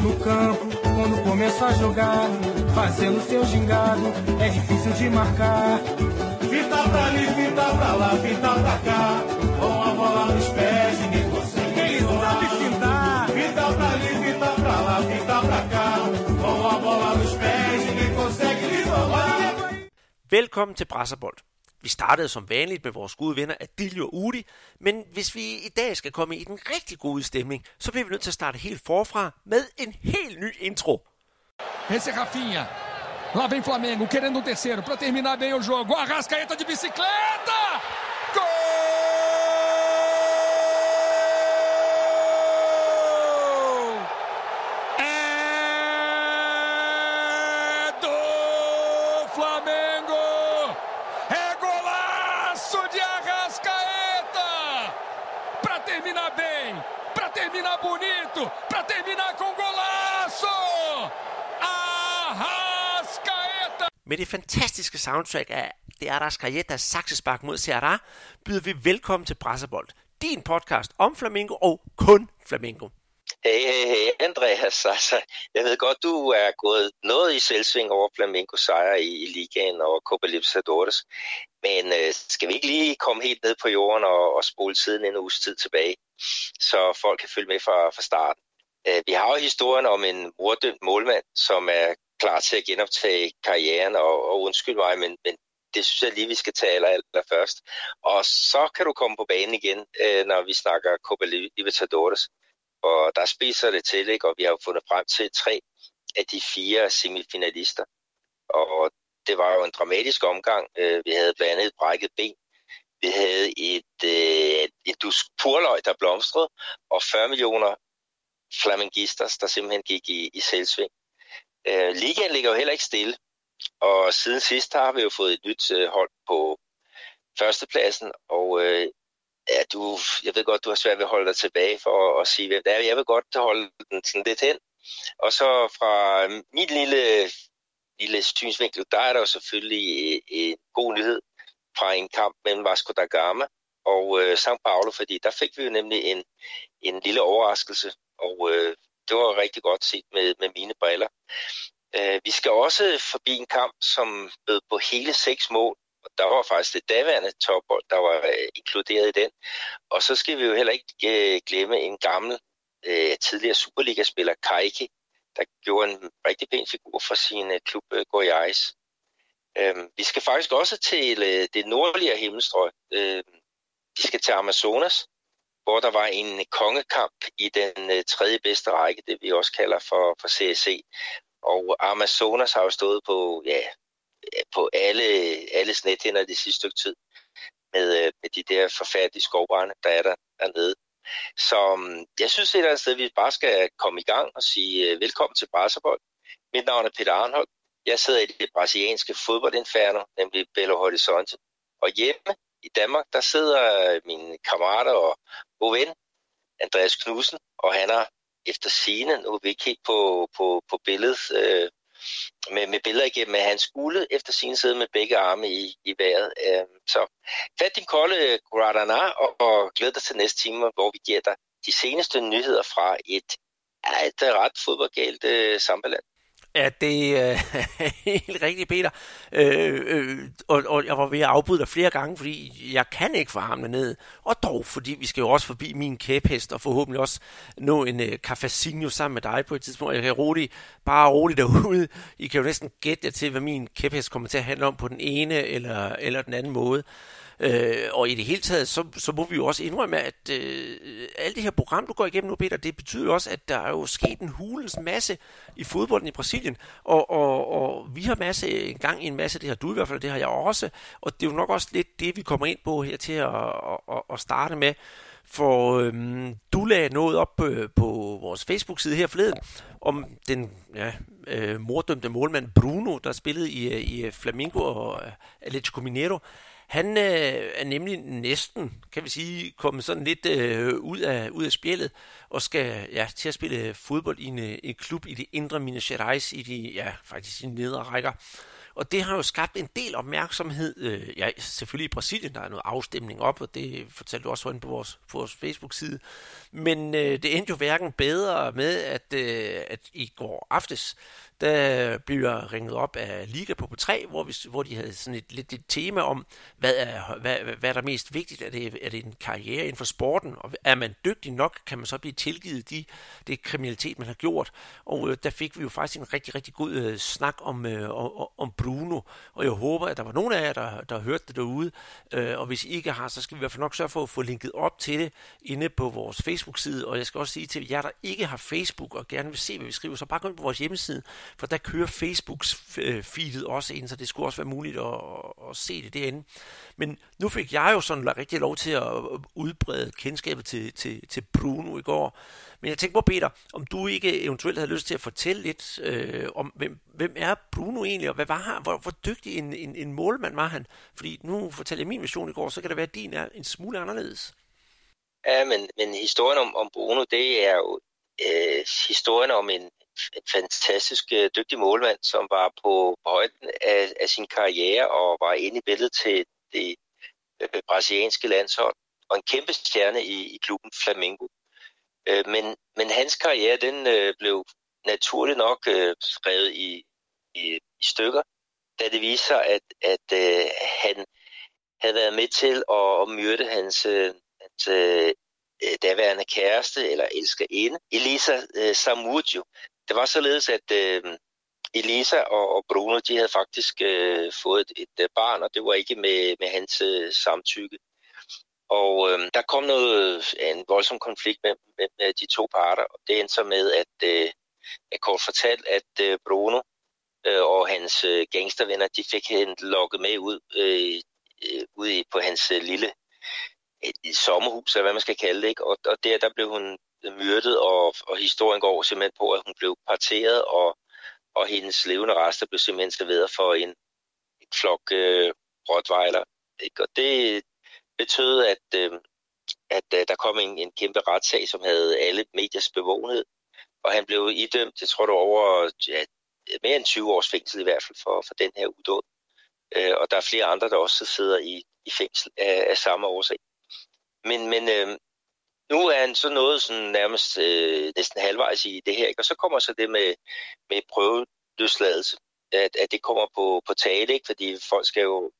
no campo, quando começa a jogar, fazendo seu gingado, é difícil de marcar. Fita pra ali, fita pra lá, fita pra cá, com a bola nos pés, ninguém consegue Ele sabe fintar. Fita pra ali, fita pra lá, fita pra cá, com a bola nos pés, ninguém consegue lhe roubar. Velkommen til Brasserbold. Vi startede som vanligt med vores gode venner Adilio og Udi, men hvis vi i dag skal komme i den rigtig gode stemning, så bliver vi nødt til at starte helt forfra med en helt ny intro. Esse Rafinha. Lá vem Flamengo querendo um terceiro para terminar bem o jogo. Arrascaeta de bicicleta! Gol! É do Flamengo! É golaço de Arrascaeta! Para terminar bem, para terminar bonito, para terminar com golaço! Arrascaeta! Med det fantastiske soundtrack af Det er der Carietas saksespark mod Ceará, byder vi velkommen til Brasserbold. Din podcast om flamingo og kun flamingo. Hey, hey, hey, Andreas. Altså, jeg ved godt, du er gået noget i selvsving over Flamengo sejr i, i ligaen og Copa Libertadores. Men øh, skal vi ikke lige komme helt ned på jorden og, og spole tiden en uges tid tilbage, så folk kan følge med fra, fra starten. Øh, vi har jo historien om en morddømt målmand, som er klar til at genoptage karrieren, og, og undskyld mig, men, men det synes jeg lige, vi skal tale aller, aller først. Og så kan du komme på banen igen, øh, når vi snakker Copa Libertadores. Og der spiser det til, ikke? og vi har jo fundet frem til tre af de fire semifinalister. Og det var jo en dramatisk omgang. Øh, vi havde blandt andet et brækket ben. Vi havde et, øh, et dusk purløg, der blomstrede, og 40 millioner flamingistas, der simpelthen gik i, i selvsving. Øh, ligaen ligger jo heller ikke stille, og siden sidst har vi jo fået et nyt øh, hold på førstepladsen, og øh, ja, du, jeg ved godt, du har svært ved at holde dig tilbage for at, at sige, hvem det er. Jeg vil godt holde den sådan lidt hen. Og så fra øh, min lille, lille synsvinkel, der er der jo selvfølgelig øh, en, god nyhed fra en kamp mellem Vasco da Gama og øh, São Paulo, fordi der fik vi jo nemlig en, en lille overraskelse, og øh, det var rigtig godt set med, med mine briller. Øh, vi skal også forbi en kamp, som bød på hele seks mål, der var faktisk det daværende tophold, der var øh, inkluderet i den. Og så skal vi jo heller ikke øh, glemme en gammel øh, tidligere Superliga-spiller, Kaike, der gjorde en rigtig pæn figur for sin øh, klub øh, Goiás. Øh, vi skal faktisk også til øh, det nordlige himmelstrøg. Øh, vi skal til Amazonas, hvor der var en kongekamp i den øh, tredje bedste række, det vi også kalder for, for CSC. Og Amazonas har jo stået på ja, på alle, alle snethænder det sidste stykke tid med, øh, med de der forfærdelige skovbrænde, der er der dernede. Så mm, jeg synes et eller andet sted, at vi bare skal komme i gang og sige øh, velkommen til Brasserbold. Mit navn er Peter Arnhold. Jeg sidder i det brasilianske fodboldinferno, nemlig Belo Horizonte. Og hjemme i Danmark, der sidder øh, min kammerater og god ven, Andreas Knudsen, og han har efter scene, nu vil vi ikke kigge på, på, på billedet, øh, med, med billeder igennem, at han skulle efter sin side med begge arme i, i vejret. Øh, så fat din kolde øh, Guadana og, og glæd dig til næste time, hvor vi giver dig de seneste nyheder fra et, et øh, ret fodboldgalt øh, sambaland. Ja, det er øh, helt rigtigt, Peter. Øh, øh, og, og jeg var ved at afbryde dig flere gange, fordi jeg kan ikke få ham ned. Og dog, fordi vi skal jo også forbi min kæphest, og forhåbentlig også nå en øh, cafezinho sammen med dig på et tidspunkt. Jeg kan roligt, bare roligt derude. I kan jo næsten gætte jer til, hvad min kæphest kommer til at handle om på den ene eller, eller den anden måde. Øh, Øh, og i det hele taget, så, så må vi jo også indrømme, at øh, alt det her program, du går igennem nu, Peter, det betyder jo også, at der er jo sket en hulens masse i fodbolden i Brasilien. Og, og, og vi har masse, en gang i en masse, det har du i hvert fald, det har jeg også. Og det er jo nok også lidt det, vi kommer ind på her til at, at, at starte med. For øhm, du lagde noget op øh, på vores Facebook-side her forleden om den ja, øh, mordømte målmand Bruno, der spillede i, øh, i Flamengo og Atletico Mineiro. Han øh, er nemlig næsten, kan vi sige, kommet sådan lidt øh, ud, af, ud af spillet og skal ja, til at spille fodbold i en, øh, en klub i det indre Minas Gerais, i de, ja, faktisk i de nedre rækker. Og det har jo skabt en del opmærksomhed, øh, ja, selvfølgelig i Brasilien, der er noget afstemning op, og det fortalte du også på vores, på vores Facebook-side. Men øh, det endte jo hverken bedre med, at, øh, at i går aftes, der bliver ringet op af Liga på 3, hvor, vi, hvor de havde sådan et, lidt et tema om, hvad er, hvad, hvad er der mest vigtigt? Er det, er det en karriere inden for sporten? Og er man dygtig nok, kan man så blive tilgivet de, det kriminalitet, man har gjort? Og øh, der fik vi jo faktisk en rigtig, rigtig god øh, snak om, øh, om Bruno, og jeg håber, at der var nogen af jer, der, der hørte det derude, øh, og hvis I ikke har, så skal vi i hvert fald nok sørge for at få linket op til det inde på vores Facebook-side, og jeg skal også sige til jer, der ikke har Facebook og gerne vil se, hvad vi skriver, så bare gå ind på vores hjemmeside, for der kører Facebooks øh, feedet også ind, så det skulle også være muligt at, at se det derinde. Men nu fik jeg jo sådan rigtig lov til at udbrede kendskabet til, til, til Bruno i går. Men jeg tænkte på, Peter, om du ikke eventuelt havde lyst til at fortælle lidt øh, om, hvem, hvem er Bruno egentlig, og hvad var han, hvor, hvor dygtig en, en, en målmand var han? Fordi nu fortæller jeg min version i går, så kan det være, at din er en smule anderledes. Ja, men, men historien om, om Bruno, det er jo øh, historien om en, en fantastisk øh, dygtig målmand, som var på, højden af, af sin karriere og var inde i billedet til det øh, brasilianske landshold og en kæmpe stjerne i, i klubben Flamengo. Øh, men, men hans karriere, den øh, blev naturligt nok øh, skrevet i, i, i stykker, da det viser sig, at, at øh, han havde været med til at, at myrde hans, øh, hans øh, øh daværende kæreste eller elskerinde, Elisa øh, Samudjo. Det var således, at øh, Elisa og, og Bruno, de havde faktisk øh, fået et, et øh, barn, og det var ikke med, med hans øh, samtykke. Og øh, der kom noget, en voldsom konflikt mellem, med øh, de to parter, og det endte så med, at, øh, at kort fortalt, at øh, Bruno øh, og hans øh, gangstervenner, de fik hende lukket med ud, øh, øh, ud på hans øh, lille et, sommerhus, eller hvad man skal kalde det, ikke? Og, og der, der blev hun myrdet, og, og historien går simpelthen på, at hun blev parteret, og, og hendes levende rester blev simpelthen serveret for en, en flok øh, rottweiler. Ikke? Og det betød, at, øh, at øh, der kom en, en kæmpe retssag, som havde alle mediers bevågenhed, og han blev idømt, jeg tror det over ja, mere end 20 års fængsel i hvert fald for, for den her udåd. Øh, og der er flere andre, der også sidder i, i fængsel af, af samme årsag. Men, men øh, nu er han så noget sådan nærmest øh, næsten halvvejs i det her, ikke? og så kommer så det med, med prøveløsladelse, at, at det kommer på, på tale, ikke? fordi folk skal jo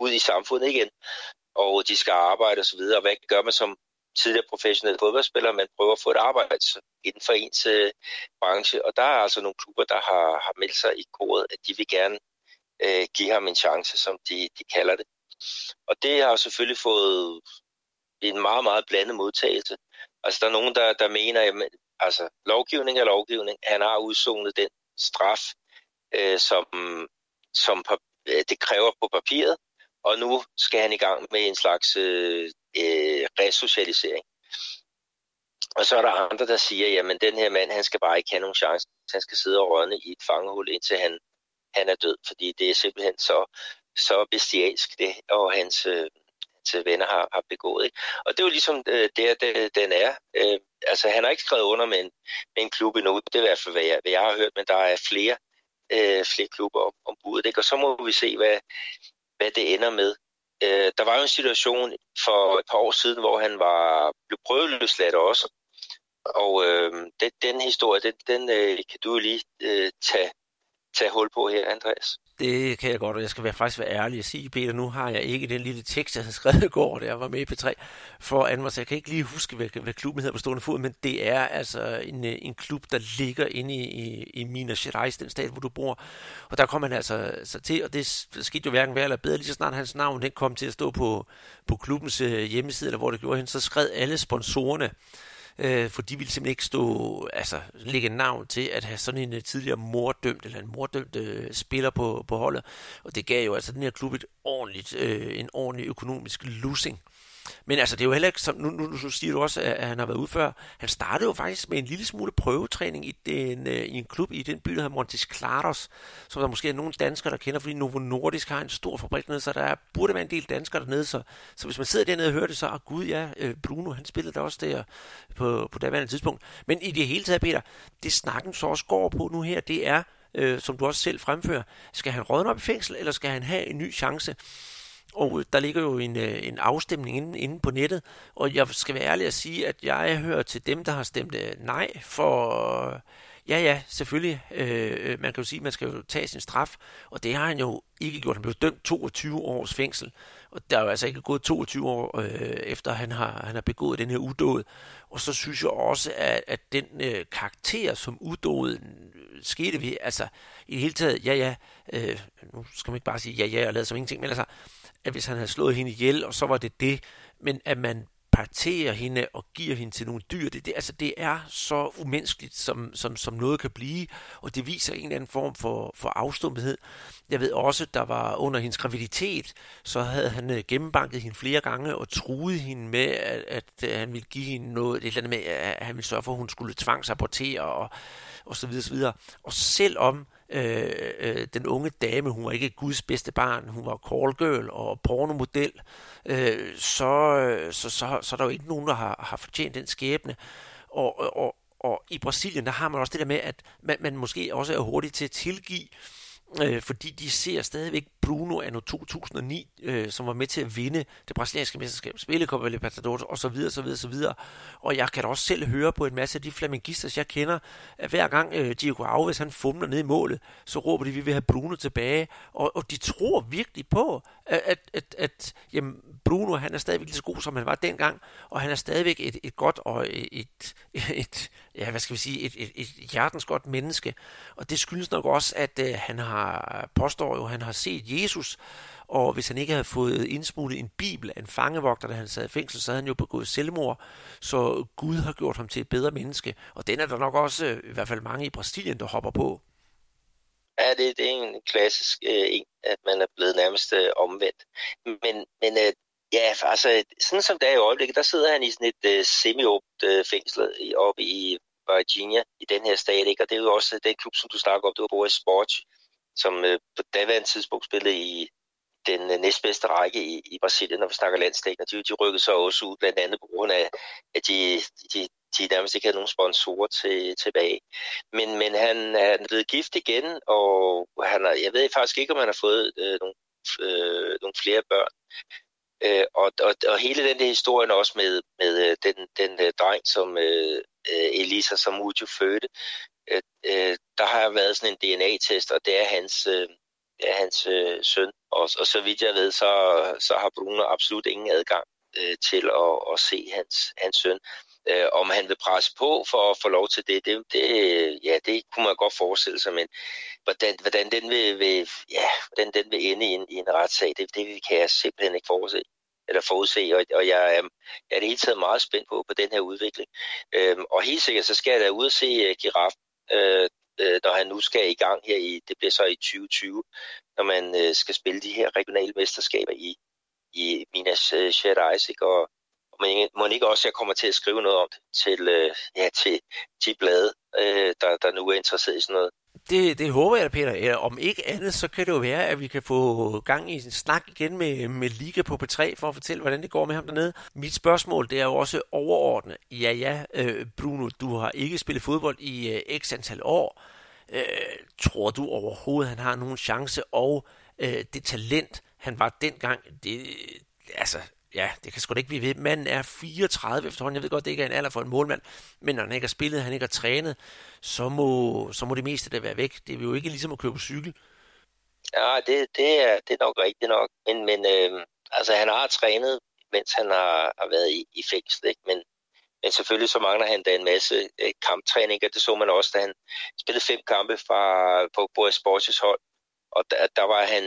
ud i samfundet igen, og de skal arbejde osv., og, og hvad gør man som tidligere professionel fodboldspiller, man prøver at få et arbejde inden for ens øh, branche, og der er altså nogle klubber, der har, har meldt sig i koret, at de vil gerne øh, give ham en chance, som de, de kalder det. Og det har selvfølgelig fået en meget, meget blandet modtagelse. Altså, der er nogen, der, der mener, at altså, lovgivning er lovgivning. Han har udsonet den straf, øh, som, som øh, det kræver på papiret, og nu skal han i gang med en slags øh, øh, resocialisering. Og så er der andre, der siger, jamen den her mand, han skal bare ikke have nogen chance. Han skal sidde og rådne i et fangehul, indtil han, han er død, fordi det er simpelthen så, så bestialsk, det, og hans, øh, hans venner har, har begået. Ikke? Og det er jo ligesom øh, der, det, den er. Øh, altså, han har ikke skrevet under med en, med en klub endnu. Det er i hvert fald, hvad jeg, hvad jeg har hørt, men der er flere, øh, flere klubber om, om budet. Ikke? Og så må vi se, hvad, hvad det ender med. Øh, der var jo en situation for et par år siden, hvor han var blev prøveløsladt også. Og øh, den, den historie, den, den øh, kan du lige øh, tage, tage hul på her, Andreas. Det kan jeg godt, og jeg skal være, faktisk være ærlig og sige, Peter, nu har jeg ikke den lille tekst, jeg havde skrevet i går, da jeg var med i P3, for Anvers. Jeg kan ikke lige huske, hvad, hvad klubben hedder på stående fod, men det er altså en, øh, en klub, der ligger inde i, i, i Minas Gerais, den stat, hvor du bor. Og der kom han altså så til, og det skete jo hverken værre eller bedre, lige så snart hans navn den kom til at stå på, på klubbens øh, hjemmeside, eller hvor det gjorde hen, så skred alle sponsorerne øh, Øh, for de ville simpelthen ikke stå, altså lægge navn til at have sådan en øh, tidligere mordømt, eller en mordømt øh, spiller på, på holdet. Og det gav jo altså den her klub et ordentligt, øh, en ordentlig økonomisk losing. Men altså, det er jo heller ikke, som, nu, nu, nu siger du også, at han har været ude før. Han startede jo faktisk med en lille smule prøvetræning i, den, øh, i en klub i den by, der hedder Montes Claros, som der måske er nogle danskere, der kender, fordi Novo Nordisk har en stor fabrik dernede, så der er, burde være en del danskere dernede. Så, så hvis man sidder dernede og hører det, så, oh, gud ja, øh, Bruno, han spillede der også der på, på daværende tidspunkt. Men i det hele taget, Peter, det snakken så også går på nu her, det er, øh, som du også selv fremfører. Skal han rådne op i fængsel, eller skal han have en ny chance? Og der ligger jo en, øh, en afstemning inde, inde på nettet, og jeg skal være ærlig at sige, at jeg hører til dem, der har stemt øh, nej for... Ja, ja, selvfølgelig. Øh, øh man kan jo sige, at man skal jo tage sin straf, og det har han jo ikke gjort. Han blev dømt 22 års fængsel, og der er jo altså ikke gået 22 år øh, efter, han har, han har begået den her udåd. Og så synes jeg også, at, at den øh, karakter, som udåden skete ved, altså i det hele taget, ja, ja, øh, nu skal man ikke bare sige ja, ja, og lade som ingenting, men altså, at hvis han havde slået hende ihjel, og så var det det, men at man parterer hende og giver hende til nogle dyr, det, det, altså, det er så umenneskeligt, som, som, som noget kan blive, og det viser en eller anden form for, for afstumpethed. Jeg ved også, der var under hendes graviditet, så havde han øh, gennembanket hende flere gange og truet hende med, at, at, øh, han ville give hende noget, et eller andet med, at han ville sørge for, at hun skulle tvangsabortere og, og så videre, så videre. Og selvom øh, øh, den unge dame, hun var ikke Guds bedste barn, hun var call girl og pornomodel, øh, så, øh, så, så, så er der jo ikke nogen, der har, har fortjent den skæbne. Og, og, og i Brasilien, der har man også det der med, at man, man måske også er hurtig til at tilgive øh, fordi de ser stadigvæk Bruno anno 2009, øh, som var med til at vinde det brasilianske mesterskab, spille Copa Libertadores og så videre, så videre, så videre. Og jeg kan da også selv høre på en masse af de flamengistas, jeg kender, at hver gang øh, Diego Alves han fumler ned i målet, så råber de, vi vil have Bruno tilbage. Og, og de tror virkelig på, at, at, at, at jamen, Bruno han er stadigvæk lige så god, som han var dengang, og han er stadigvæk et, et godt og et, et, et, ja, hvad skal vi sige, et, et, et hjertens godt menneske. Og det skyldes nok også, at øh, han har, påstår jo, han har set Jesus, og hvis han ikke havde fået indsmuglet en bibel af en fangevogter, da han sad i fængsel, så havde han jo begået selvmord. Så Gud har gjort ham til et bedre menneske. Og den er der nok også, øh, i hvert fald mange i Brasilien, der hopper på. Ja, det, det er en klassisk øh, en, at man er blevet nærmest øh, omvendt. Men, men øh, ja, altså, sådan som det er i øjeblikket, der sidder han i sådan et øh, semi-åbent øh, fængsel oppe i Virginia, i den her stat, ikke? og det er jo også øh, den klub, som du snakker om, det var Boris Sports, som øh, på daværende tidspunkt spillede i den øh, næstbedste række i, i Brasilien, når vi snakker landstækken, og de, de rykkede så også ud, blandt andet på grund af, at de, de, de nærmest ikke havde nogen sponsorer til, tilbage. Men, men han er blevet gift igen, og han har, jeg ved faktisk ikke, om han har fået øh, nogle, øh, nogle flere børn. Øh, og, og, og hele den der historien også med, med øh, den, den øh, dreng, som øh, øh Elisa Samudio fødte, øh, øh, der har været sådan en DNA-test, og det er hans, øh, er hans øh, søn. Og, og så vidt jeg ved, så, så har Bruno absolut ingen adgang øh, til at, at se hans, hans søn. Øh, om han vil presse på for at få lov til det, det, det, ja, det kunne man godt forestille sig, men hvordan, hvordan, den, vil, vil, ja, hvordan den vil ende i en, i en retssag, det, det kan jeg simpelthen ikke forudse eller forudse, og, og jeg, er, jeg er det hele taget meget spændt på, på den her udvikling. Øhm, og helt sikkert, så skal jeg da ud og se uh, giraffen Øh, øh, når han nu skal i gang her i, det bliver så i 2020, når man øh, skal spille de her regionale mesterskaber i, i Minas øh, Gerais, ikke? Og, man må ikke også, jeg kommer til at skrive noget om det til, øh, ja, til de blade, øh, der, der nu er interesseret i sådan noget. Det, det håber jeg, da, Peter. Om ikke andet, så kan det jo være, at vi kan få gang i en snak igen med, med Liga på P3, for at fortælle, hvordan det går med ham dernede. Mit spørgsmål, det er jo også overordnet. Ja, ja, øh, Bruno, du har ikke spillet fodbold i øh, x antal år. Øh, tror du overhovedet, han har nogen chance? Og øh, det talent, han var dengang, det, altså, ja, det kan sgu da ikke blive ved. Manden er 34 efterhånden. Jeg ved godt, det ikke er en alder for en målmand, men når han ikke har spillet, han ikke har trænet, så må, så må det meste da være væk. Det er jo ikke ligesom at køre på cykel. Ja, det, det, er, det er nok rigtigt nok. Men, men øh, altså, han har trænet, mens han har, har været i, i fængsel. Ikke? Men, men selvfølgelig så mangler han da en masse øh, kamptræning, og det så man også, da han spillede fem kampe fra, på Boris Sports hold. Og der, der var han,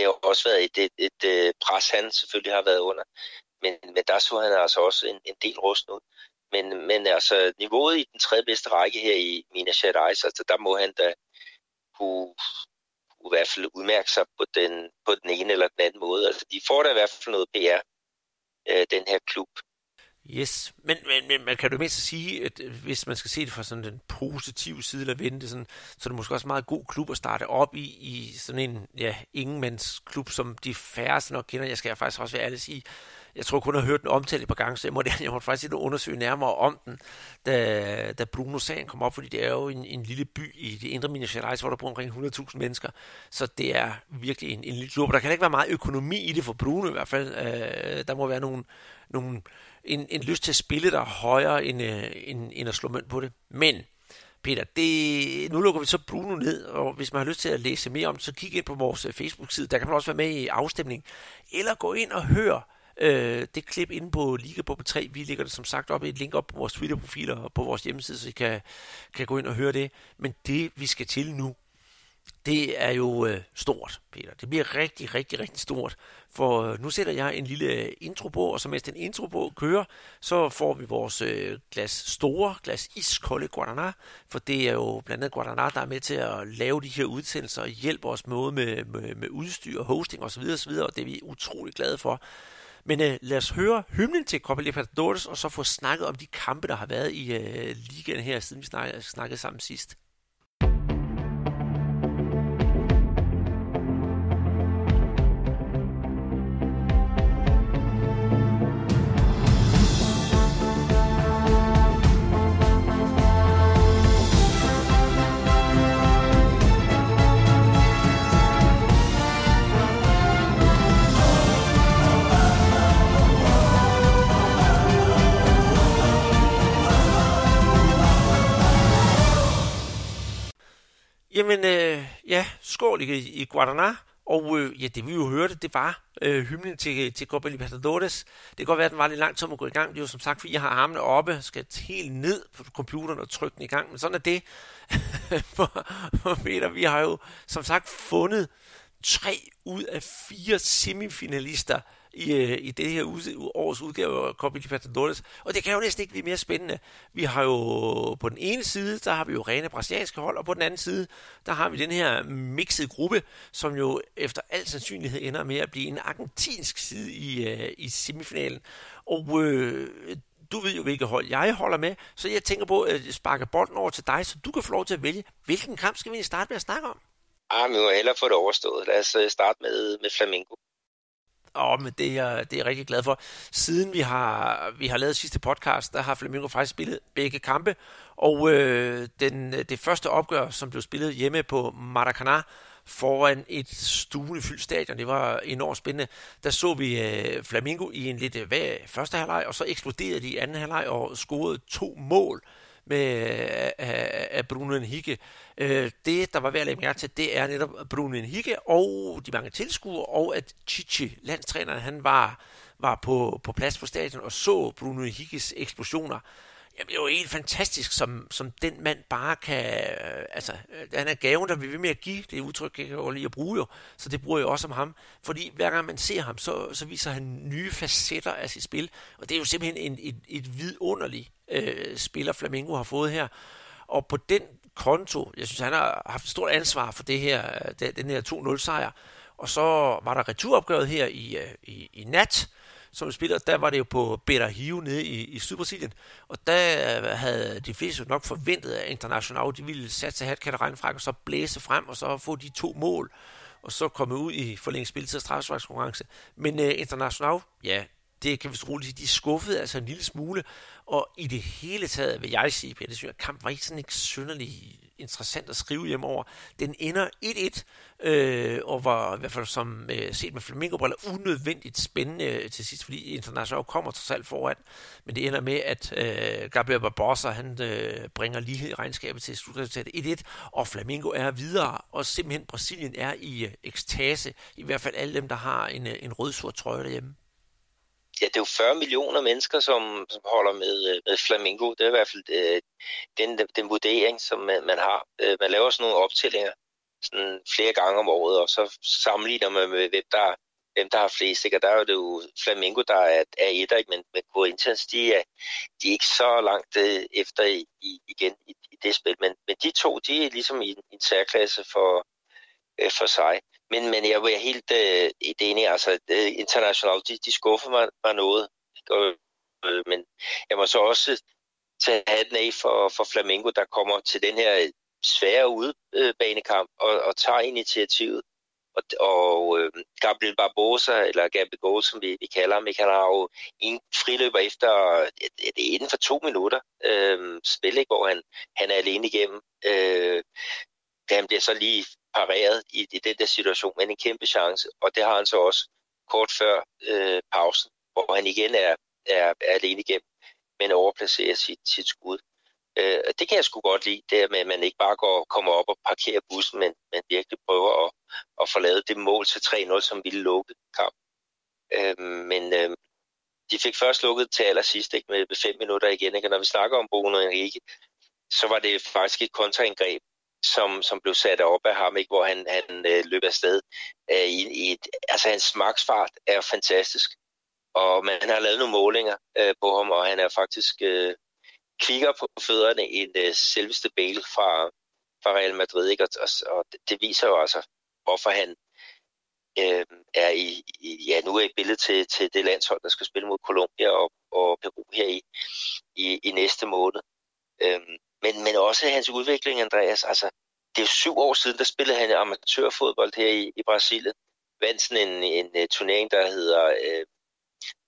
det har også været et, et, et, et pres, han selvfølgelig har været under. Men, men der så han altså også en, en del rust ud. Men, men altså, niveauet i den tredje bedste række her i Minas Gerais, altså, der må han da kunne, kunne i hvert fald udmærke sig på den, på den ene eller den anden måde. Altså, de får da i hvert fald noget PR, øh, den her klub. Yes, men, men, men man kan jo mindst sige, at øh, hvis man skal se det fra sådan den positive side, eller vente sådan, så er det måske også en meget god klub at starte op i, i sådan en ja, ingenmandsklub, som de færreste nok kender. Jeg skal faktisk også være ærlig sige, jeg tror kun, jeg har hørt den omtalt et par gange, så jeg måtte, jeg måtte faktisk ikke undersøge nærmere om den, da, da Bruno-sagen kom op, fordi det er jo en, en lille by i det indre Minas Gerais, hvor der bor omkring 100.000 mennesker, så det er virkelig en, en lille klub, der kan ikke være meget økonomi i det for Bruno i hvert fald. Øh, der må være nogle, nogle, en, en lyst til at spille, der er højere end, øh, end, end at slå mønt på det. Men Peter, det, nu lukker vi så Bruno ned, og hvis man har lyst til at læse mere om det, så kig ind på vores øh, Facebook-side. Der kan man også være med i afstemning. Eller gå ind og hør øh, det klip inde på Liga på 3. Vi lægger det som sagt op i et link op på vores Twitter-profiler og på vores hjemmeside, så I kan, kan gå ind og høre det. Men det, vi skal til nu, det er jo øh, stort, Peter. Det bliver rigtig, rigtig, rigtig stort. For øh, nu sætter jeg en lille øh, intro på, og så mens den intro på kører, så får vi vores øh, glas store, glas iskolde Guaraná. For det er jo blandt andet Guaraná, der er med til at lave de her udsendelser og hjælpe os med, med, med, med udstyr, hosting osv. osv. Og det er vi utrolig glade for. Men øh, lad os høre hymnen til Copa Libertadores, og så få snakket om de kampe, der har været i øh, ligaen her, siden vi snakkede, snakkede sammen sidst. Jamen, øh, ja, skål i, i Guadana. Og øh, ja, det vi jo hørte, det var øh, hymnen til, til Copa Libertadores. Det kan godt være, at den var lidt lang tid at gå i gang. Det er jo som sagt, fordi jeg har armene oppe, skal helt ned på computeren og trykke den i gang. Men sådan er det. for, for Peter, vi har jo som sagt fundet tre ud af fire semifinalister i, øh, i det her års udgave af Copa Libertadores. Og det kan jo næsten ikke blive mere spændende. Vi har jo på den ene side, der har vi jo rene brasilianske hold, og på den anden side, der har vi den her mixede gruppe, som jo efter al sandsynlighed ender med at blive en argentinsk side i, øh, i semifinalen. Og øh, du ved jo, hvilket hold jeg holder med, så jeg tænker på at sparke bolden over til dig, så du kan få lov til at vælge, hvilken kamp skal vi starte med at snakke om? Ah, vi må hellere få det overstået. Lad os øh, starte med, med Flamingo. Åh, oh, men det er, det er jeg rigtig glad for. Siden vi har, vi har lavet sidste podcast, der har Flamingo faktisk spillet begge kampe, og øh, den, det første opgør, som blev spillet hjemme på Maracanã, foran et stuende stadion. Det var enormt spændende. Der så vi øh, Flamingo i en lidt øh, første halvleg, og så eksploderede de i anden halvleg og scorede to mål med øh, af, af Bruno Henrique. Øh, det, der var værd at lægge mærke til, det er netop Bruno Henrique og de mange tilskuere, og at Chichi, landstræneren, han var, var på, på plads på stadion og så Bruno Henriques eksplosioner. Jamen, det er jo helt fantastisk, som, som den mand bare kan... Øh, altså, øh, han er gaven, der vi vil med at give. Det udtryk, jeg kan jo lige at bruge jo. Så det bruger jeg også om ham. Fordi hver gang man ser ham, så, så viser han nye facetter af sit spil. Og det er jo simpelthen en, et, et vidunderligt øh, spiller, Flamingo har fået her. Og på den konto, jeg synes, han har haft et stort ansvar for det her, øh, den her 2-0 sejr. Og så var der returopgøret her i, øh, i, i nat, som vi spiller, der var det jo på Hiu nede i, i Sydbrasilien, og der øh, havde de fleste nok forventet, at International de ville sætte sig hat regnfræk, og så blæse frem, og så få de to mål, og så komme ud i forlænget spilletid og straffesparkskonkurrence. Men øh, uh, International, ja, det kan vi roligt sige, de skuffede altså en lille smule, og i det hele taget vil jeg sige, Peter, det synes jeg, kampen var ikke sådan ikke synderlig interessant at skrive hjem over. Den ender 1-1, øh, og var i hvert fald som øh, set med flamingo unødvendigt spændende øh, til sidst, fordi International kommer trods alt foran. Men det ender med, at øh, Gabriel Barbosa, han øh, bringer lige regnskabet til slutresultatet 1-1, og Flamingo er videre, og simpelthen Brasilien er i øh, ekstase, i hvert fald alle dem, der har en, øh, en rød-sort trøje derhjemme ja, det er jo 40 millioner mennesker, som, som holder med, øh, med Flamingo. Det er i hvert fald øh, den, den, vurdering, som man, man har. Øh, man laver sådan nogle optællinger sådan flere gange om året, og så sammenligner man med, hvem der, hvem der har flest. Ikke? Og der er det jo Flamingo, der er, er etter, ikke? men, men Corinthians, de er, de er ikke så langt øh, efter i, i, igen i, i det spil. Men, men de to, de er ligesom i en, en særklasse for, øh, for sig. Men, men jeg var helt øh, enig, altså øh, internationalt, de, de skuffer mig, mig noget. Og, øh, men jeg må så også tage hatten af for, for Flamengo, der kommer til den her svære udebanekamp og, og tager initiativet. Og Og, øh, Gabriel Barbosa, eller Gabriel som vi, vi kalder ham, ikke? han har jo en friløber efter, det, det inden for to minutter øh, spil, ikke? hvor han, han er alene igennem. Øh, han bliver så lige pareret i, i den der situation, men en kæmpe chance, og det har han så også kort før øh, pausen, hvor han igen er, er, er alene igennem, men overplacerer sit, sit skud. Øh, det kan jeg sgu godt lide, det med, at man ikke bare går, kommer op og parkerer bussen, men, men virkelig prøver at, at få lavet det mål til 3-0, som ville lukke kamp. Øh, men øh, de fik først lukket til allersidst ikke, med fem minutter igen. Ikke? Og når vi snakker om Bruno Henrique, så var det faktisk et kontraangreb, som, som blev sat op af ham, ikke? hvor han, han øh, løb afsted. Øh, i, i et, altså hans maksfart er fantastisk, og man har lavet nogle målinger øh, på ham, og han er faktisk øh, kvikker på fødderne end øh, selveste Bale fra, fra Real Madrid. Ikke? Og, og, og det viser jo altså, hvorfor han øh, er i, i, ja, nu er i billedet til, til det landshold, der skal spille mod Colombia og, og Peru her i, i, i næste måned. Øh, men, men også hans udvikling, Andreas. Altså, det er syv år siden, der spillede han amatørfodbold her i, i Brasilien. Vandt sådan en, en, en turnering, der hedder øh,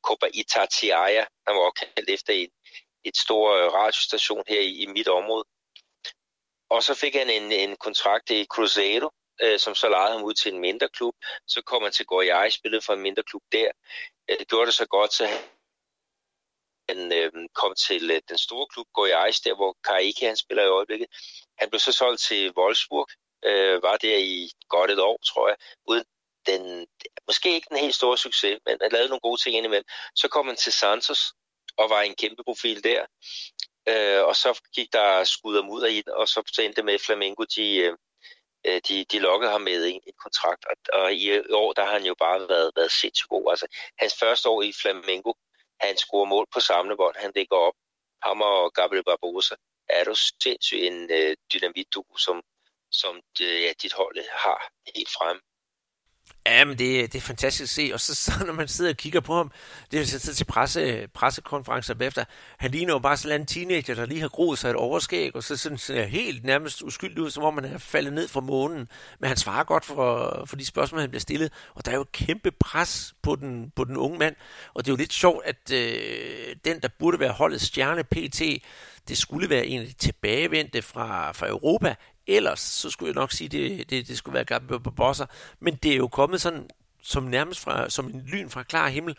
Copa Itatiaia, der var opkaldt efter en, et stor øh, radiostation her i, i mit område. Og så fik han en, en kontrakt i Cruzeiro, øh, som så lejede ham ud til en mindre klub. Så kom han til Goiás, spillede for en mindre klub der. Øh, det gjorde det så godt, så han øh, kom til øh, den store klub Goiás, der hvor Karike han spiller i øjeblikket. Han blev så solgt til Wolfsburg, øh, var der i godt et år, tror jeg, uden den, måske ikke den helt store succes, men han lavede nogle gode ting indimellem. Så kom han til Santos, og var en kæmpe profil der. Øh, og så gik der skud og mudder i den, og så endte med Flamengo, de, øh, øh, de, de lokkede ham med en, en kontrakt. Og, og i år, der har han jo bare været, været sindssygt god. Altså, hans første år i Flamengo, han scorer mål på samlebånd, han ligger op. Ham og Gabriel Barbosa er du sindssygt en øh, dynamitdu, som, som øh, ja, dit hold har helt frem. Ja, men det, det er fantastisk at se, og så, så når man sidder og kigger på ham, det er så til presse, pressekonferencer bagefter, han ligner jo bare sådan en teenager, der lige har groet sig et overskæg, og så sådan, ser helt nærmest uskyldig ud, som om han er faldet ned fra månen, men han svarer godt for, for de spørgsmål, han bliver stillet, og der er jo kæmpe pres på den, på den unge mand, og det er jo lidt sjovt, at øh, den, der burde være holdet stjerne PT, det skulle være en af de tilbagevendte fra, fra Europa, ellers, så skulle jeg nok sige, det, det, det skulle være Gabriel Barbosa. Men det er jo kommet sådan, som nærmest fra, som en lyn fra klar himmel.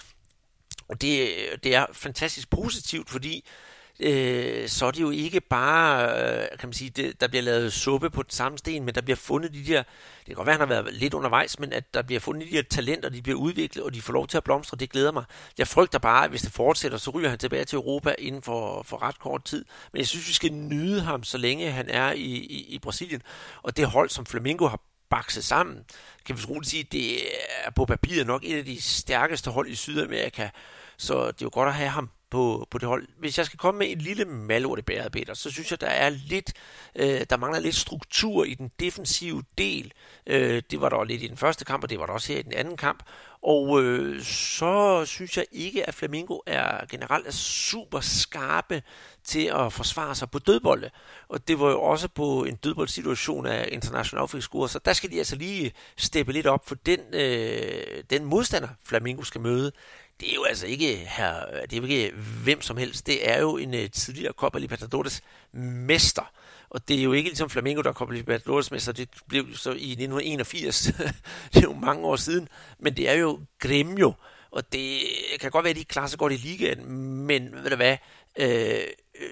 Og det, det er fantastisk positivt, fordi øh, Øh, så er det jo ikke bare, øh, kan man sige, det, der bliver lavet suppe på den samme sten, men der bliver fundet de der, det kan godt være, han har været lidt undervejs, men at der bliver fundet de der talenter, de bliver udviklet, og de får lov til at blomstre, det glæder mig. Jeg frygter bare, at hvis det fortsætter, så ryger han tilbage til Europa inden for, for ret kort tid. Men jeg synes, vi skal nyde ham, så længe han er i, i, i Brasilien. Og det hold, som Flamengo har bakset sammen, kan vi roligt sige, det er på papiret nok et af de stærkeste hold i Sydamerika. Så det er jo godt at have ham på, på det hold. Hvis jeg skal komme med en lille malord i bæret, Peter, så synes jeg, der er lidt, øh, der mangler lidt struktur i den defensive del. Øh, det var der lidt i den første kamp, og det var der også her i den anden kamp. Og øh, så synes jeg ikke, at Flamingo er generelt er super skarpe til at forsvare sig på dødbolde. Og det var jo også på en dødboldsituation af international fik så der skal de altså lige steppe lidt op, for den, øh, den modstander, Flamingo skal møde, det er jo altså ikke her, det er jo ikke hvem som helst. Det er jo en uh, tidligere Copa Libertadores mester. Og det er jo ikke ligesom Flamengo, der er Copa Libertadores mester. Det blev så i 1981. det er jo mange år siden. Men det er jo Gremio. Og det kan godt være, at de klarer sig godt i ligaen. Men ved du hvad? Øh,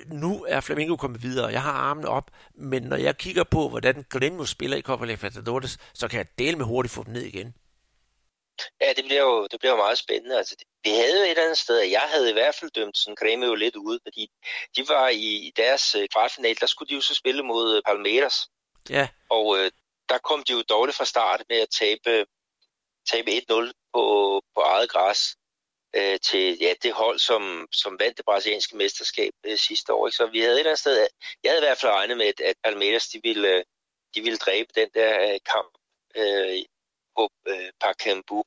nu er Flamengo kommet videre, jeg har armene op, men når jeg kigger på, hvordan Gremio spiller i Copa Libertadores, så kan jeg dele med hurtigt få dem ned igen. Ja, det bliver jo, det bliver jo meget spændende. Altså, vi havde jo et eller andet sted, jeg havde i hvert fald dømt sådan Grêmio jo lidt ud, fordi de var i, deres uh, kvartfinal, der skulle de jo så spille mod uh, Palmeiras. Ja. Og uh, der kom de jo dårligt fra start med at tabe, tabe 1-0 på, på eget græs uh, til ja, det hold, som, som vandt det brasilianske mesterskab uh, sidste år. Ikke? Så vi havde et eller andet sted, jeg havde i hvert fald regnet med, at, at Palmeiras de ville, uh, de ville dræbe den der uh, kamp uh, på uh, Pacaembu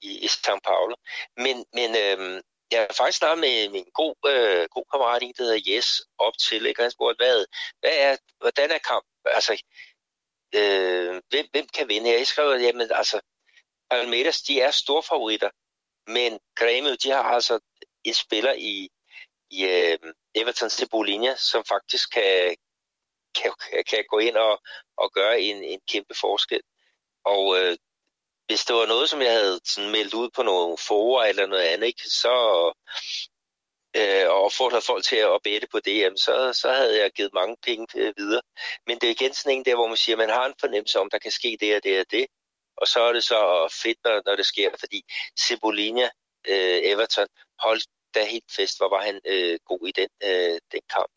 i, i São Paulo. Men, men øh, jeg har faktisk snakket med min god, øh, god kammerat, en der hedder Jes, op til, ikke? han spurgte, hvad, hvad er, hvordan er kamp? Altså, øh, hvem, hvem kan vinde? Jeg skrev, jamen, altså, Palmeiras, de er store favoritter, men Grêmio, de har altså en spiller i, i øh, Everton Cebolinha, som faktisk kan, kan, kan gå ind og, og gøre en, en kæmpe forskel. Og øh, hvis det var noget, som jeg havde sådan meldt ud på nogle forer eller noget andet, ikke, så øh, og opfordret folk til at bette på det, jamen, så, så havde jeg givet mange penge øh, videre. Men det er igen sådan en der, hvor man siger, at man har en fornemmelse om, der kan ske det og det og det. Og så er det så fedt, når, når det sker, fordi Cebolinha, øh, Everton, holdt da helt fest, hvor var han øh, god i den, øh, den kamp.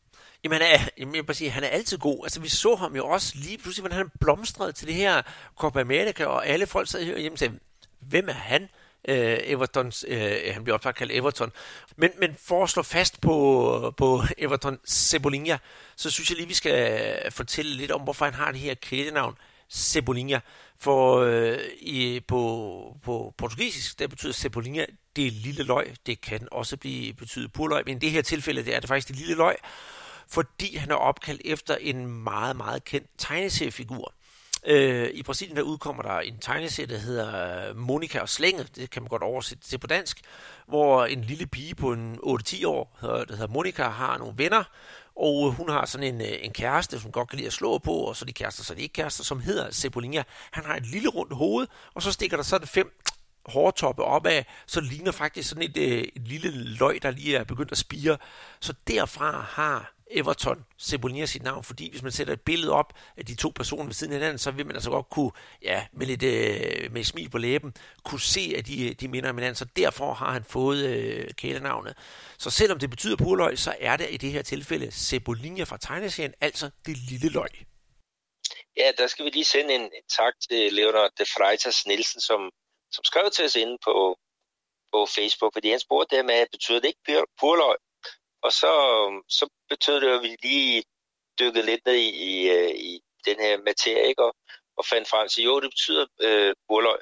Jamen, han er, jamen, jeg sige, han er altid god. Altså, vi så ham jo også lige pludselig, hvordan han blomstrede til det her Copa America, og alle folk sad hjemme og sagde, hvem er han? øh, Evertons, øh, han bliver også kaldt Everton. Men, men for at slå fast på, på Everton Cebolinha, så synes jeg lige, vi skal fortælle lidt om, hvorfor han har det her kælenavn Cebolinha. For øh, i, på, på portugisisk, der betyder Cebolinha, det lille løg. Det kan også blive betydet purløg, men i det her tilfælde, det er det faktisk det lille løg, fordi han er opkaldt efter en meget, meget kendt tegneseriefigur. Øh, I Brasilien der udkommer der en tegneserie, der hedder øh, Monika og Slænget, det kan man godt oversætte til på dansk, hvor en lille pige på en 8-10 år, der hedder Monika, har nogle venner, og øh, hun har sådan en, øh, en kæreste, som godt kan lide at slå på, og så de kærester, så de ikke kærester, som hedder Cebolinha. Han har et lille rundt hoved, og så stikker der sådan fem hårtoppe opad, så ligner faktisk sådan et, et lille løg, der lige er begyndt at spire. Så derfra har Everton Cebolinha sit navn, fordi hvis man sætter et billede op af de to personer ved siden af hinanden, så vil man altså godt kunne, ja, med lidt øh, med smil på læben, kunne se, at de, de minder om hinanden, så derfor har han fået øh, kælenavnet. Så selvom det betyder purløg, så er det i det her tilfælde Cebolinha fra tegneserien, altså det lille løg. Ja, der skal vi lige sende en, en tak til Leonard de Freitas Nielsen, som, som skrev til os inde på, på Facebook, fordi han spurgte det med, betyder det ikke purløg? Og så, så betød det, at vi lige dykkede lidt ned i, i, øh, i den her materie, ikke? Og, og fandt frem til, jo, det betyder øh, burløg,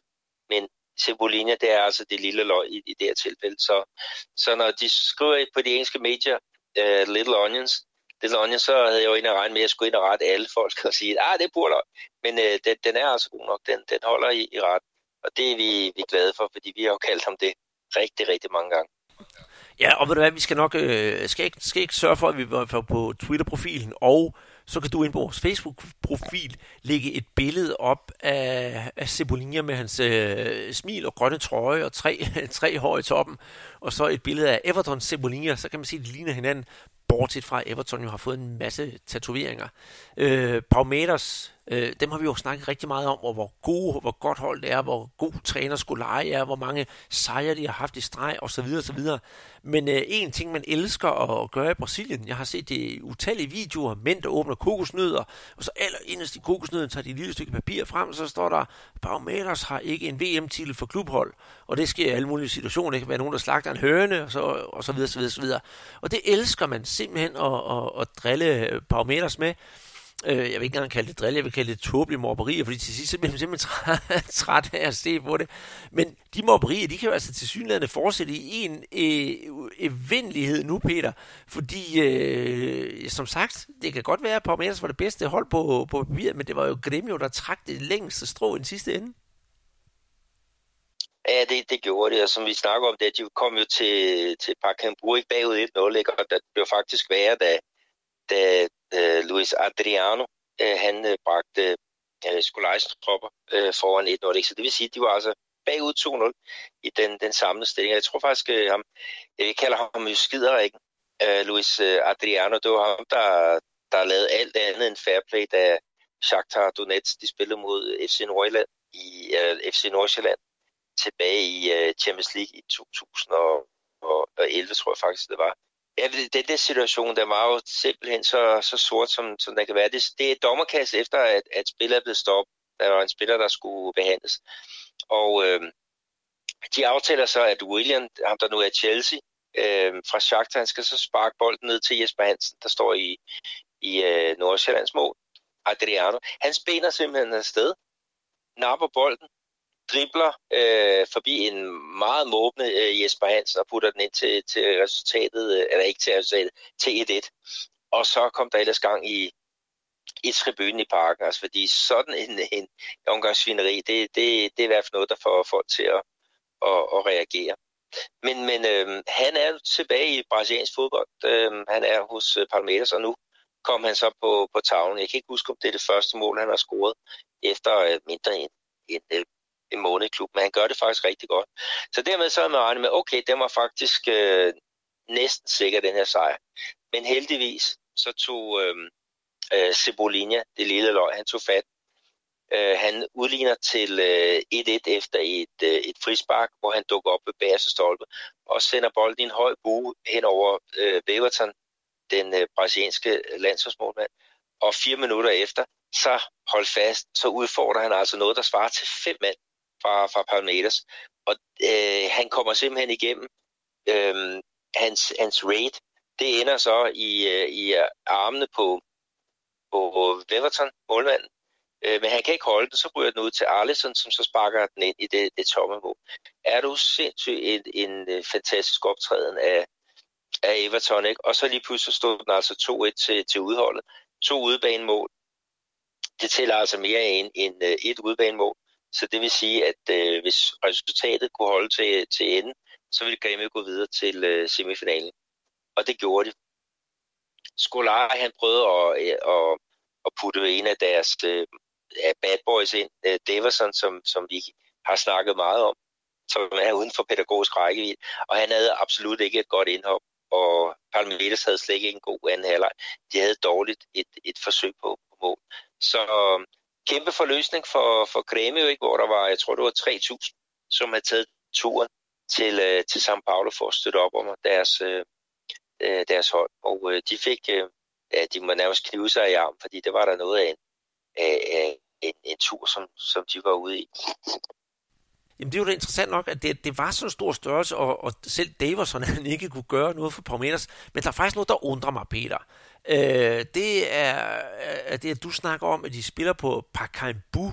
men Cebolinha, det er altså det lille løg i, i det her tilfælde. Så, så når de skriver på de engelske medier, uh, Little Onions, Little Onions, så havde jeg jo egentlig regnet med, at jeg skulle ind og rette alle folk og sige, ah, det er burløg. Men uh, den, den er altså god nok, den, den holder i, i ret. Og det er vi, vi er glade for, fordi vi har jo kaldt ham det rigtig, rigtig mange gange. Ja, og ved du hvad, vi skal nok øh, skal ikke, skal ikke sørge for, at vi er på Twitter-profilen, og så kan du ind på vores Facebook-profil lægge et billede op af, af Cebolinha med hans øh, smil og grønne trøje og tre, tre hår i toppen, og så et billede af Everton Cebolinha, så kan man se, at de ligner hinanden, bortset fra at Everton jo har fået en masse tatoveringer. Øh, Paumeters Øh, dem har vi jo snakket rigtig meget om, og hvor gode, hvor godt hold det er, hvor god træner Skolari er, hvor mange sejre de har haft i streg, osv. osv. Men øh, en ting, man elsker at gøre i Brasilien, jeg har set det i utallige videoer, mænd, der åbner kokosnødder, og så allerinderst i kokosnøden tager de et lille stykke papir frem, og så står der, Palmeiras har ikke en VM-titel for klubhold, og det sker i alle mulige situationer. Det kan være nogen, der slagter en høne, og så, og så videre, så videre, så videre. Og det elsker man simpelthen at, at, at drille Palmeiras med. Øh, jeg vil ikke engang kalde det drille, jeg vil kalde det tåbelige mobberier, fordi til sidst så bliver man simpelthen træt af at se på det. Men de mobberier, de kan jo altså til synligheden fortsætte i en øh, evindelighed nu, Peter. Fordi, øh, som sagt, det kan godt være, at Parmeters var det bedste hold på, på papiret, men det var jo Gremio, der trak det længste strå i den sidste ende. Ja, det, det gjorde det, og som vi snakker om det, de kom jo til, til Park ikke bagud 1-0, og det blev faktisk værre, da, da øh, Luis Adriano, øh, han øh, bragte øh, Skolajs tropper øh, foran 1-0. Så det vil sige, at de var altså bagud 2-0 i den, den samlede stilling. Jeg tror faktisk, øh, ham, jeg kalder ham jo skiderækken, øh, Luis øh, Adriano. Det var ham, der, der lavede alt andet end fair play, da Shakhtar Donetsk de spillede mod øh, FC Nordjylland i øh, FC Nordsjælland tilbage i øh, Champions League i 2011, tror jeg faktisk, det var. Ja, den der situation, der var jo simpelthen så, så sort, som, som den kan være. Det, det er et dommerkast efter, at, at spiller er blevet stoppet. Øh, der var en spiller, der skulle behandles. Og øh, de aftaler så, at William, ham der nu er Chelsea, øh, fra Shakhtar, han skal så sparke bolden ned til Jesper Hansen, der står i, i øh, Nordsjællands mål. Adriano. Han spænder simpelthen afsted, napper bolden, dribler øh, forbi en meget måbende øh, Jesper Hansen og putter den ind til, til resultatet, øh, eller ikke til resultatet, til 1-1. Og så kom der ellers gang i, i tribunen i parken. Altså, fordi sådan en, en omgangssvineri, det, det, det er i hvert fald noget, der får folk til at, at, at reagere. Men, men øh, han er tilbage i brasiliansk fodbold. Øh, han er hos øh, Palmeiras, og nu kom han så på, på tavlen. Jeg kan ikke huske, om det er det første mål, han har scoret efter øh, mindre end end en, måned i klub, men han gør det faktisk rigtig godt. Så dermed så er man regnet med, okay, den var faktisk øh, næsten sikker, den her sejr. Men heldigvis, så tog øh, øh, Cebolinha, det lille løg, han tog fat. Øh, han udligner til øh, 1-1 efter et, øh, et frispark, hvor han dukker op ved bagerste stolpe, og sender bolden i en høj bue hen over øh, Beverton, den øh, brasilianske landsholdsmålmand. Og fire minutter efter, så hold fast, så udfordrer han altså noget, der svarer til fem mand fra, fra Palmeiras. Og øh, han kommer simpelthen igennem øh, hans, hans raid. Det ender så i, øh, i armene på, på Weverton, målmanden. Øh, men han kan ikke holde den, så ryger den ud til Arlison, som så sparker den ind i det, det tomme mål. Er du sindssygt en, en, øh, fantastisk optræden af, af Everton, ikke? Og så lige pludselig stod den altså 2-1 til, til udholdet. To udebanemål. Det tæller altså mere end, end øh, et udebanemål. Så det vil sige, at øh, hvis resultatet kunne holde til, til ende, så ville Grimme gå videre til øh, semifinalen. Og det gjorde de. Skolari, han prøvede at, øh, at, at putte en af deres øh, bad boys ind, øh, Daverson, som, som vi har snakket meget om, som er uden for pædagogisk rækkevidde, og han havde absolut ikke et godt indhop og Palmeiras havde slet ikke en god anden halvleg. De havde dårligt et, et forsøg på, på mål. Så øh, kæmpe forløsning for, for Grêmio, ikke, hvor der var, jeg tror det var 3.000, som havde taget turen til, øh, til São Paulo for at støtte op om deres, øh, øh deres hold. Og øh, de fik, øh, ja, de må nærmest knive sig i arm, fordi det var der noget af en, af, en, en tur, som, som de var ude i. Jamen det er jo da interessant nok, at det, det var så en stor størrelse, og, og selv Daverson han ikke kunne gøre noget for Palmeiras. Men der er faktisk noget, der undrer mig, Peter. Øh, det er, at det, at du snakker om, at de spiller på Pacaembu.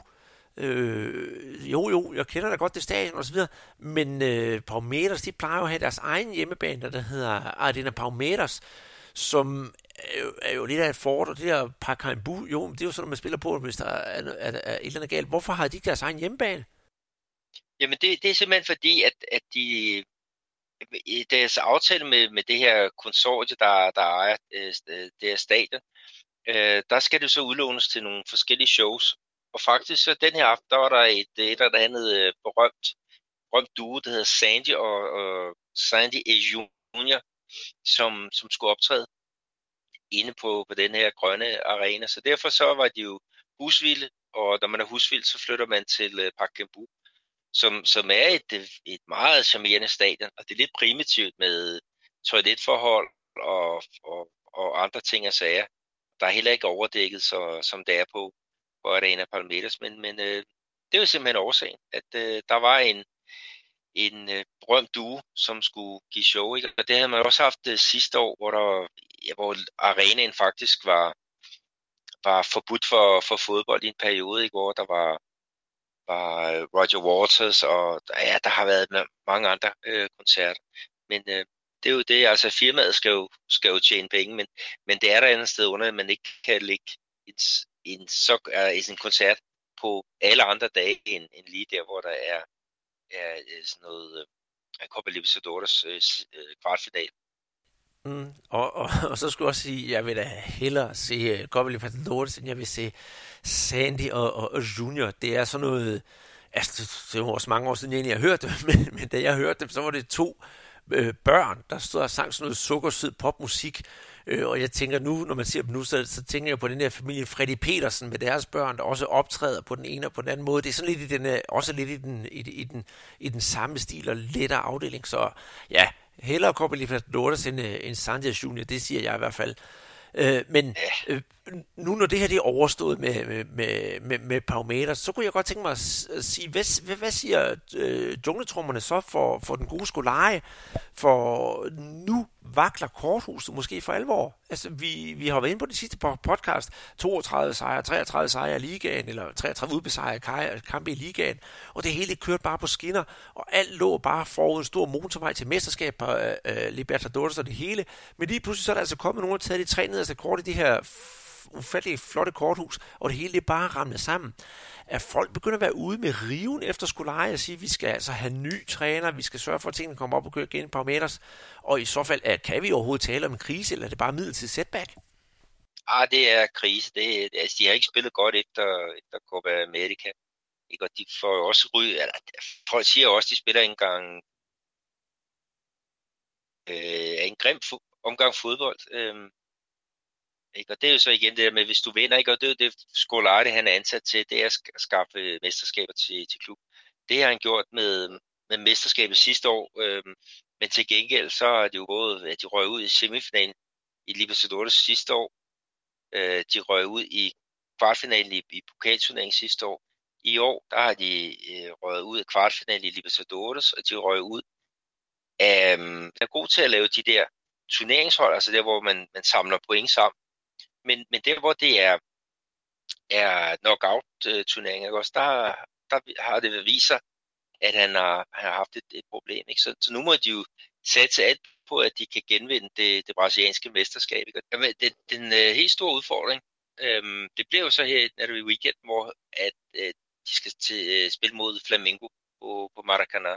Øh, jo, jo, jeg kender da godt det stadion og så videre, men øh, Palmeiras, de plejer jo at have deres egen hjemmebane, der hedder Arena Palmeiras, som er jo, er jo lidt af et fort, og det der Pacaembu, jo, det er jo sådan, man spiller på, hvis der er, er, er, er et eller andet galt. Hvorfor har de ikke deres egen hjemmebane? Jamen det, det er simpelthen fordi, at, at de i deres aftale med, med det her konsortie, der, der ejer øh, øh, det her stadion, øh, der skal det så udlånes til nogle forskellige shows. Og faktisk så den her aften, der var der et, et der andet øh, berømt, berømt duo, der hedder Sandy og, og Sandy A. Junior, som, som skulle optræde inde på, på den her grønne arena. Så derfor så var de jo husvilde, og når man er husvild, så flytter man til øh, Park Gembu som, som er et, et meget charmerende stadion, og det er lidt primitivt med toiletforhold og, og, og andre ting og sager. Der er heller ikke overdækket, så, som det er på, på Arena Palmeiras, men, men øh, det er jo simpelthen årsagen, at øh, der var en, en øh, berømt duo, som skulle give show, ikke? og det havde man også haft øh, sidste år, hvor, der, ja, hvor arenaen faktisk var, var forbudt for, for fodbold i en periode, ikke? hvor der var var øh, Roger Waters, og ja, der har været mange andre øh, koncerter. Men øh, det er jo det, altså firmaet skal jo, skal jo tjene penge, men, men det er der andet sted under, at man ikke kan lægge et, en, så, uh, en koncert på alle andre dage end, end lige der, hvor der er, er øh, sådan noget uh, Copa Libertadores uh, kvartfinal. Mm, og, og, og så skulle jeg også sige, at jeg vil da hellere se uh, Copa Libertadores, end jeg vil se Sandy og, og, og Junior. Det er sådan noget... Altså, det var også mange år siden, jeg har hørt det, men, men da jeg hørte dem, så var det to øh, børn, der stod og sang sådan noget sukkersød popmusik. Øh, og jeg tænker nu, når man ser dem nu, så, så tænker jeg på den der familie Freddy Petersen med deres børn, der også optræder på den ene og på den anden måde. Det er sådan lidt i den, øh, også lidt i den, i, i, den, i den samme stil og lettere afdeling. Så ja, hellere Copa Libertadores end, øh, end Sanchez Junior, det siger jeg i hvert fald. Øh, men øh, nu når det her det er overstået med, med, med, med Palmeiras, så kunne jeg godt tænke mig at sige, hvad, hvad, hvad siger øh, jungletrummerne så for, for den gode skoleje? For nu vakler korthuset måske for alvor. Altså, vi, vi har været inde på det sidste podcast. 32 sejre, 33 sejre i ligaen, eller 33 ubesejrede kampe i ligaen. Og det hele kørte bare på skinner, og alt lå bare forud en stor motorvej til mesterskab på øh, øh, Libertadores og det hele. Men lige pludselig så er der altså kommet nogen, der taget de tre nederste kort i det her ufattelig flotte korthus, og det hele det bare ramlet sammen. At folk begynder at være ude med riven efter Skolari og sige, at vi skal altså have ny træner, vi skal sørge for, at tingene kommer op og kører igen et par meters. Og i så fald, kan vi overhovedet tale om en krise, eller er det bare midlertidigt setback? Ah, det er krise. Det, altså, de har ikke spillet godt efter, efter Copa America. Ikke? Og de får jo også ry... Eller, folk siger også, at de spiller en gang øh, en grim fu- omgang fodbold. Øh, ikke? Og det er jo så igen det der med, hvis du vinder, ikke? og det er jo det, Scolari han er ansat til, det er at skaffe mesterskaber til, til klub. Det har han gjort med, med mesterskabet sidste år, øh, men til gengæld så er det jo både, at de røg ud i semifinalen i Libertadores sidste år, øh, de røg ud i kvartfinalen i, i pokalturneringen sidste år. I år, der har de øh, røget ud af kvartfinalen i Libertadores, og de røg ud af, øh, er god til at lave de der turneringshold, altså der, hvor man, man samler point sammen. Men, men der, hvor det er, er knockout-turneringer, også, der, der har det vist sig, at han har, han har haft et, et problem. Ikke? Så, så nu må de jo satse alt på, at de kan genvinde det, det brasilianske mesterskab. Ikke? Jamen, det, den uh, helt store udfordring, øhm, det bliver jo så her i weekend, hvor at, uh, de skal til, uh, spille mod Flamengo på, på Maracanã.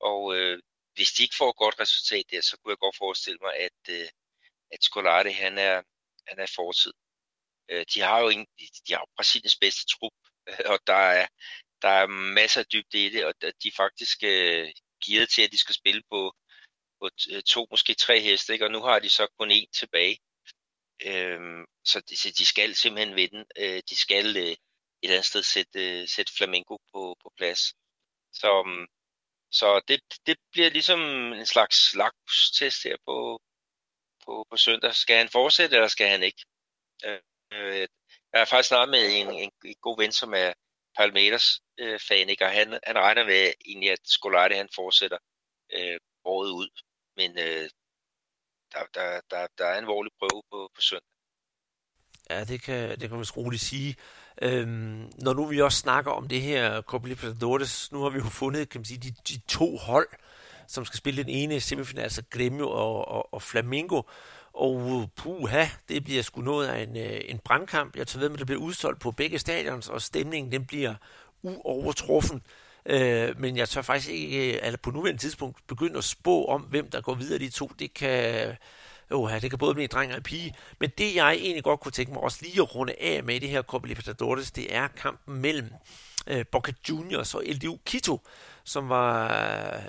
Og uh, hvis de ikke får et godt resultat der, så kunne jeg godt forestille mig, at, uh, at Scolari, han er, han er fortid. Øh, de har jo ingen, de har jo Brasiliens bedste trup, øh, og der er, der er masser af dybde i det, og de er faktisk uh, gearet til, at de skal spille på, på to, måske tre heste, ikke? og nu har de så kun én tilbage. Øhm, så, de, så de skal simpelthen vinde. Øh, de skal øh, et eller andet sted sætte, øh, sætte Flamengo på, på plads. Så, mm, så det, det bliver ligesom en slags lakmustest her på, på, på søndag. Skal han fortsætte, eller skal han ikke? Øh, øh jeg er faktisk snakket med en, en, en god ven, som er Palmeiras øh, fan, ikke? og han, han regner med egentlig, at Scolari han fortsætter øh, året ud men øh, der, der, der, der er en alvorlig prøve på, på søndag. Ja, det kan, det kan man roligt sige. Øhm, når nu vi også snakker om det her Copa Libertadores, nu har vi jo fundet kan man sige, de, de to hold, som skal spille den ene semifinal, altså Grêmio og, og, og Flamengo. Og puha, det bliver sgu noget af en, øh, en brandkamp. Jeg tager ved med, at det bliver udsolgt på begge stadions, og stemningen den bliver uovertruffen. Øh, men jeg tør faktisk ikke, øh, eller på nuværende tidspunkt, begynde at spå om, hvem der går videre de to. Det kan, Oha, det kan både blive en dreng og en pige. Men det, jeg egentlig godt kunne tænke mig også lige at runde af med i det her Copa Libertadores, det er kampen mellem øh, Boca Juniors og LDU Quito, som var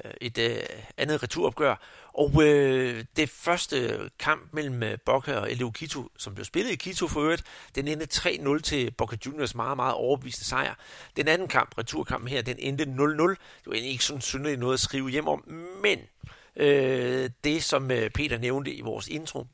øh, et øh, andet returopgør. Og øh, det første kamp mellem øh, Boca og LDU Quito, som blev spillet i Quito for øvrigt, den endte 3-0 til Boca Juniors meget, meget overbevisende sejr. Den anden kamp, returkampen her, den endte 0-0. Det var ikke sådan synderligt noget at skrive hjem om, men øh, det, som øh, Peter nævnte i vores intro,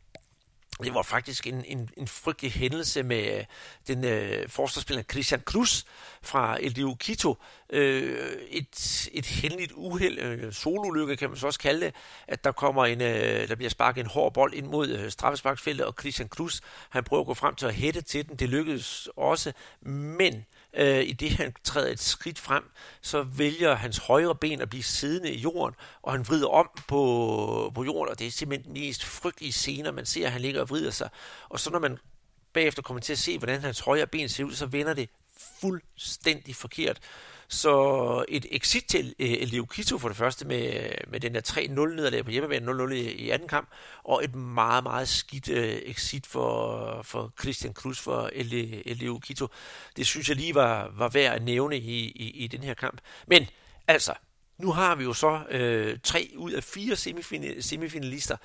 det var faktisk en, en, en frygtelig hændelse med øh, den øh, forsvarsspiller Christian Cruz fra LDU Quito. Øh, et, et heldigt uheld, øh, solulykke kan man så også kalde det, at der kommer en, øh, der bliver sparket en hård bold ind mod øh, straffesparksfeltet, og Christian Cruz, han prøver at gå frem til at hætte til den. Det lykkedes også, men øh, Øh, i det han træder et skridt frem, så vælger hans højre ben at blive siddende i jorden, og han vrider om på, på jorden, og det er simpelthen den mest frygtelige scener, man ser, at han ligger og vrider sig. Og så når man bagefter kommer til at se, hvordan hans højre ben ser ud, så vender det fuldstændig forkert. Så et exit til øh, Leo for det første med, øh, med den der 3-0 nederlag på hjemmebane, 0-0 i, i anden kamp, og et meget, meget skidt øh, exit for, for Christian Cruz for Leo Kito. Det synes jeg lige var, var værd at nævne i, i, i den her kamp. Men altså, nu har vi jo så øh, tre ud af fire semifinalister,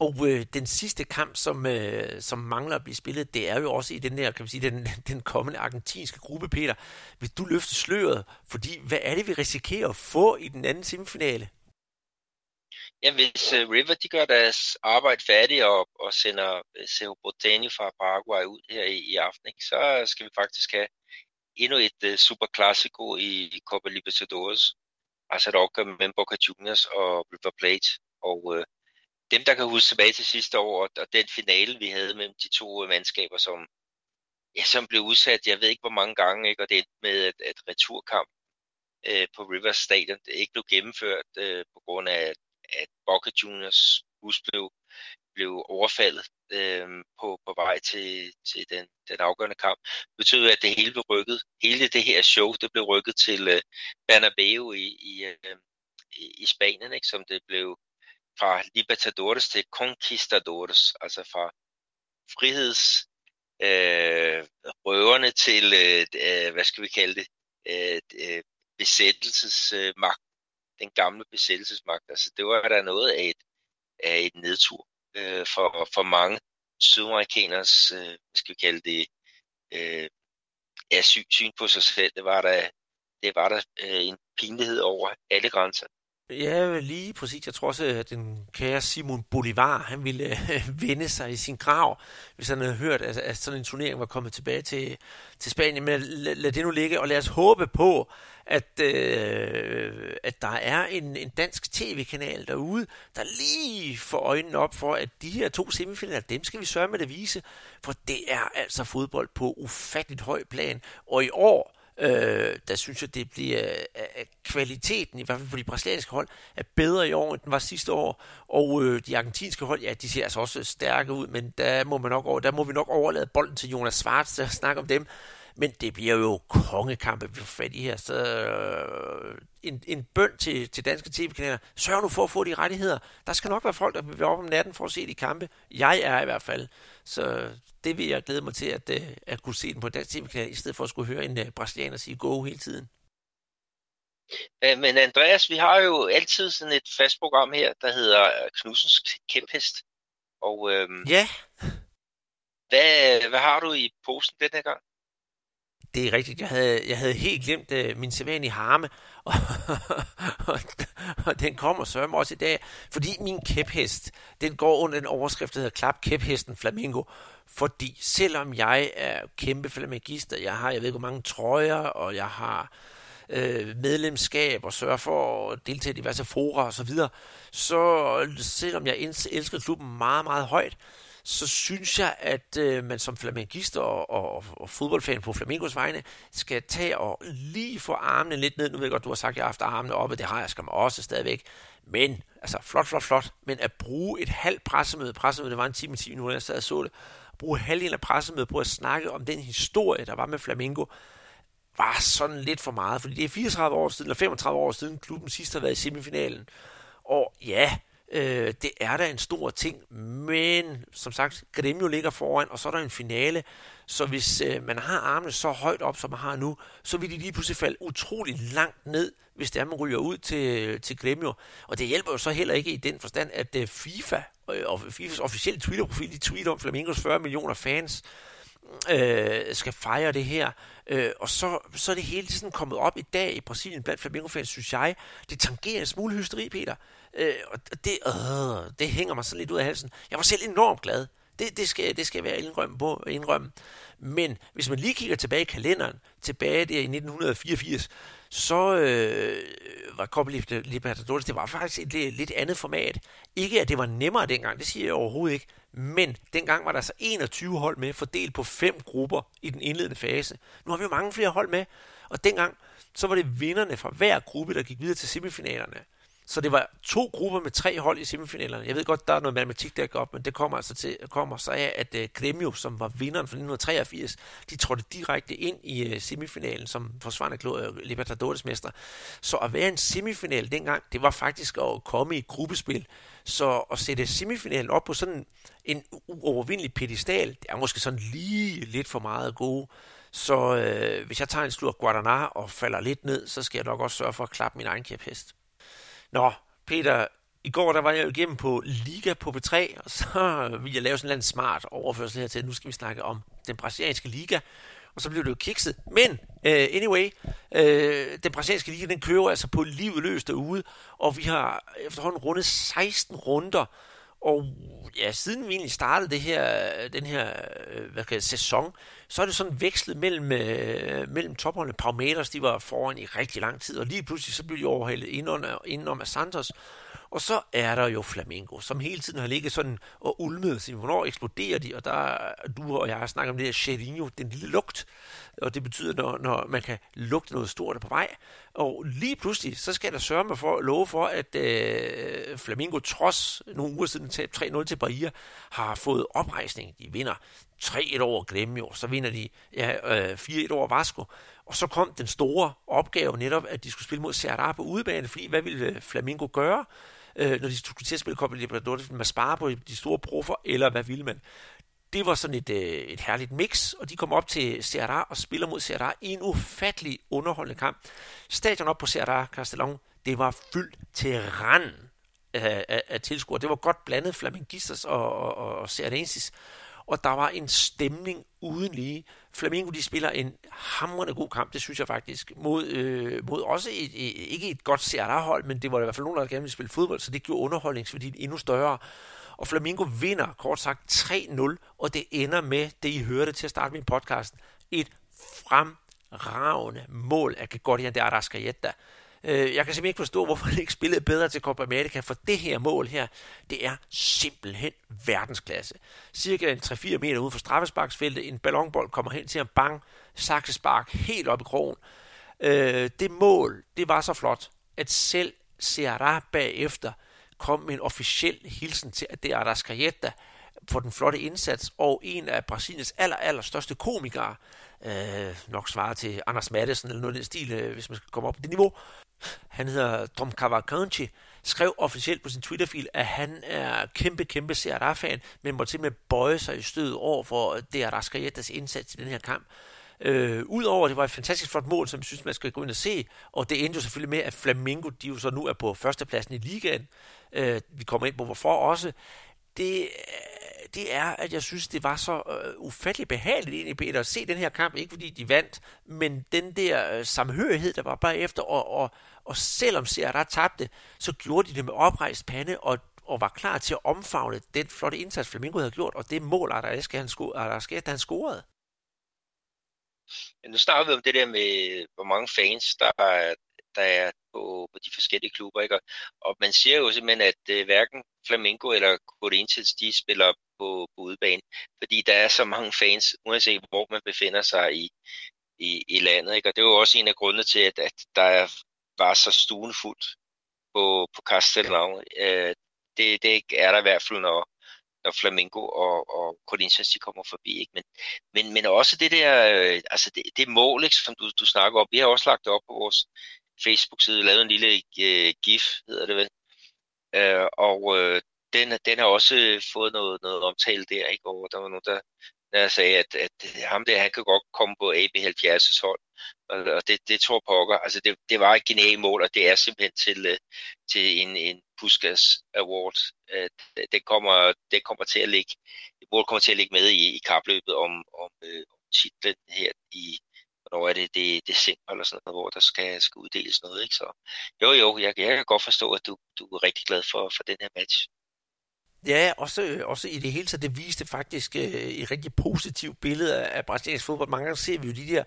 og øh, den sidste kamp, som, øh, som mangler at blive spillet, det er jo også i den der, kan man sige, den, den kommende argentinske gruppe, Peter. Vil du løfte sløret? Fordi hvad er det, vi risikerer at få i den anden semifinale? Ja, hvis uh, River de gør deres arbejde færdigt og, og sender Sergio Cerro Botani fra Paraguay ud her i, i aften, ikke, så skal vi faktisk have endnu et øh, uh, super classico i, i Copa Libertadores. Altså et opgør mellem Boca Juniors og River Plate. Og uh, dem, der kan huske tilbage til sidste år, og den finale, vi havde mellem de to øh, mandskaber, som, ja, som blev udsat, jeg ved ikke hvor mange gange, ikke? og det endte med, at, at returkamp øh, på Rivers Stadion det ikke blev gennemført øh, på grund af, at Boca Juniors bus blev blev overfaldet øh, på, på vej til, til den, den afgørende kamp. Det betyder, at det hele blev rykket. Hele det her show, det blev rykket til øh, Bernabeu i, i, øh, i Spanien, ikke? som det blev fra Libertadores til Conquistadores, altså fra friheds øh, røverne til, øh, øh hvad skal vi kalde det, øh, øh, besættelsesmagt, den gamle besættelsesmagt. Altså det var der noget af et, af et nedtur øh, for, for mange sydamerikaners, øh, hvad skal vi kalde det, øh, ja, syn på sig selv. Det var der, det var der øh, en pinlighed over alle grænser. Ja, lige præcis. Jeg tror også, at den kære Simon Bolivar, han ville øh, vende sig i sin grav, hvis han havde hørt, at, at sådan en turnering var kommet tilbage til, til Spanien. Men lad, lad det nu ligge, og lad os håbe på, at, øh, at der er en, en dansk tv-kanal derude, der lige får øjnene op for, at de her to semifinaler, dem skal vi sørge med at vise, for det er altså fodbold på ufatteligt høj plan. Og i år, Øh, der synes jeg, det bliver at kvaliteten, i hvert fald på de brasilianske hold, er bedre i år, end den var sidste år. Og øh, de argentinske hold, ja, de ser altså også stærke ud, men der må, man nok over, der må vi nok overlade bolden til Jonas Schwartz der snakker om dem. Men det bliver jo kongekampe, vi får fat i her. Så øh, en, en bøn til, til danske tv-kanaler. Sørg nu for at få de rettigheder. Der skal nok være folk, der vil være op om natten for at se de kampe. Jeg er i hvert fald. Så det vil jeg glæde mig til, at, øh, at kunne se den på dansk tv-kanal, i stedet for at skulle høre en uh, brasilianer sige go hele tiden. Men Andreas, vi har jo altid sådan et fast program her, der hedder Knudsens Kæmphest. Og øhm, ja. hvad, hvad har du i posen den her gang? Det er rigtigt. Jeg havde, jeg havde helt glemt øh, min sædvanlige harme, og, og, og den kommer sørme også i dag, fordi min kæphest, den går under den overskrift, der hedder Klap kæphesten Flamingo, fordi selvom jeg er kæmpe flamingist, jeg har, jeg ved ikke, hvor mange trøjer, og jeg har øh, medlemskab og sørger for at deltage i diverse fora og så videre, så selvom jeg elsker klubben meget, meget højt, så synes jeg, at øh, man som flamengist og, og, og fodboldfan på Flamingos vegne skal tage og lige få armene lidt ned. Nu ved jeg godt, du har sagt, at jeg har haft armene oppe, det har jeg skam også stadigvæk. Men, altså flot, flot, flot. Men at bruge et halvt pressemøde, pressemøde, det var en time, 10 minutter, jeg sad og så det, bruge halvdelen af pressemødet på at snakke om den historie, der var med Flamingo, var sådan lidt for meget, fordi det er 34 år siden, eller 35 år siden, klubben sidst har været i semifinalen. Og ja, Øh, det er da en stor ting, men som sagt, Gremio ligger foran, og så er der en finale. Så hvis øh, man har armene så højt op, som man har nu, så vil de lige pludselig falde utrolig langt ned, hvis det er, man ryger ud til, til Gremio. Og det hjælper jo så heller ikke i den forstand, at øh, FIFA øh, og FIFAs officielle Twitter-profil, de tweeter om Flamingos 40 millioner fans, øh, skal fejre det her. Øh, og så, så er det hele sådan kommet op i dag i Brasilien blandt Flamengo-fans, synes jeg. Det tangerer en smule hysteri, Peter. Øh, og det, øh, det hænger mig så lidt ud af halsen. Jeg var selv enormt glad. Det, det, skal, det skal jeg være indrømme på. Indrømme. Men hvis man lige kigger tilbage i kalenderen, tilbage der i 1984, så øh, var Copa Libertadores, det var faktisk et lidt, lidt andet format. Ikke at det var nemmere dengang, det siger jeg overhovedet ikke, men dengang var der altså så 21 hold med, fordelt på fem grupper i den indledende fase. Nu har vi jo mange flere hold med, og dengang så var det vinderne fra hver gruppe, der gik videre til semifinalerne. Så det var to grupper med tre hold i semifinalerne. Jeg ved godt, der er noget matematik, der går op, men det kommer altså til, kommer så af, at uh, Gremio, som var vinderen fra 1983, de trådte direkte ind i uh, semifinalen som forsvarende uh, øh, Libertadores mester. Så at være en semifinal dengang, det var faktisk at komme i gruppespil. Så at sætte semifinalen op på sådan en uovervindelig pedestal, det er måske sådan lige lidt for meget gode. Så øh, hvis jeg tager en slur Guadana og falder lidt ned, så skal jeg nok også sørge for at klappe min egen kæphest. Nå, Peter, i går der var jeg jo igennem på Liga på B3, og så ville jeg lave sådan en smart overførsel her til, nu skal vi snakke om den brasilianske liga, og så blev det jo kikset. Men uh, anyway, uh, den brasilianske liga, den kører altså på livet løs derude, og vi har efterhånden rundet 16 runder, og ja, siden vi egentlig startede det her, den her øh, hvad kan jeg, sæson, så er det sådan vekslet mellem, øh, mellem topholdene. Palmeiras, de var foran i rigtig lang tid, og lige pludselig så blev de overhældet indenom, indenom af Santos. Og så er der jo Flamingo, som hele tiden har ligget sådan og ulmet sig. Hvornår eksploderer de? Og der, du og jeg har snakket om det her Cherinho, den lille lugt. Og det betyder, når, når man kan lugte noget stort på vej. Og lige pludselig, så skal der sørge mig for, love for, at øh, Flamingo trods nogle uger siden tab 3-0 til Bahia, har fået oprejsning. De vinder 3-1 over Gremio, så vinder de ja, øh, 4-1 over Vasco. Og så kom den store opgave netop, at de skulle spille mod Ceará på udebane, fordi hvad ville øh, Flamingo gøre? Øh, når de skulle til at spille Copa Libertadores, man spare på de store proffer, eller hvad ville man? Det var sådan et, øh, et herligt mix, og de kom op til Ceará og spiller mod Ceará i en ufattelig underholdende kamp. Stadion op på Ceará Castellón, det var fyldt til randen af, af, af tilskuere. Det var godt blandet flamingistas og, og, og, og og der var en stemning uden lige. Flamengo de spiller en hamrende god kamp, det synes jeg faktisk, mod, øh, mod også et, et, ikke et godt CRA-hold, men det var i hvert fald nogen, der gerne ville spille fodbold, så det gjorde underholdningsværdien endnu større. Og Flamingo vinder kort sagt 3-0, og det ender med, det I hørte til at starte min podcast, et fremragende mål af Gregorian de Arrascaeta. Øh, jeg kan simpelthen ikke forstå, hvorfor han ikke spillede bedre til Copa America, for det her mål her, det er simpelthen verdensklasse. Cirka en 3-4 meter ude for straffesparksfeltet, en ballonbold kommer hen til en bang, saksespark helt op i krogen. Øh, det mål, det var så flot, at selv Ceará bagefter kom med en officiel hilsen til at det er Arrascaeta for den flotte indsats, og en af Brasiliens aller, aller største komikere, øh, nok svarer til Anders Madsen eller noget af den stil, øh, hvis man skal komme op på det niveau, han hedder Tom Cavalcanti, skrev officielt på sin Twitter-fil, at han er kæmpe, kæmpe CRA-fan, men må simpelthen bøje sig i stødet over for øh, det Rascaetas indsats i den her kamp. Øh, Udover det var et fantastisk flot mål, som jeg synes, man skal gå ind og se, og det endte jo selvfølgelig med, at Flamengo, de jo så nu er på førstepladsen i ligaen. Øh, vi kommer ind på hvorfor også. Det øh, det er, at jeg synes, det var så øh, ufattelig behageligt egentlig, Peter, at se den her kamp. Ikke fordi de vandt, men den der øh, samhørighed, der var bare efter, og, og, og selvom Serra tabte, så gjorde de det med oprejst pande, og, og var klar til at omfavne den flotte indsats, Flamingo havde gjort, og det mål, at der skal han, sko- der skal, han scorede. Ja, nu snakker vi om det der med, hvor mange fans, der er, der er på, på de forskellige klubber. Ikke? Og man siger jo simpelthen, at uh, hverken Flamengo eller Corinthians, de spiller på, på udebane, fordi der er så mange fans, uanset hvor man befinder sig i, i, i landet. Ikke? Og det er jo også en af grundene til, at, at der er, var så stuenfuldt på, på Castellano. Øh, det, det er der i hvert fald, når, når Flamingo og, og Corinthians de kommer forbi. Ikke? Men, men, men også det der, øh, altså det, det mål, ikke, som du, du snakker om, vi har også lagt det op på vores Facebook-side, lavet en lille uh, gif, hedder det vel. Uh, og uh, den, den har også fået noget, noget omtale der, ikke? Og der var nogen, der, der sagde, at, at ham der, han kan godt komme på AB70's hold. Og, og det, det tror pokker. Altså, det, det var et genialt mål, og det er simpelthen til, øh, til en, en Puskas Award. Det, det, kommer, det kommer til at ligge, det mål kommer til at ligge med i, i kapløbet om, om, øh, om titlen her i, hvornår er det, det er december eller sådan noget, hvor der skal, skal uddeles noget. Ikke? Så jo, jo, jeg, jeg kan godt forstå, at du, du er rigtig glad for, for den her match. Ja, også, øh, også i det hele taget, det viste faktisk øh, et rigtig positivt billede af, af brasiliansk fodbold. Mange gange ser vi jo de der,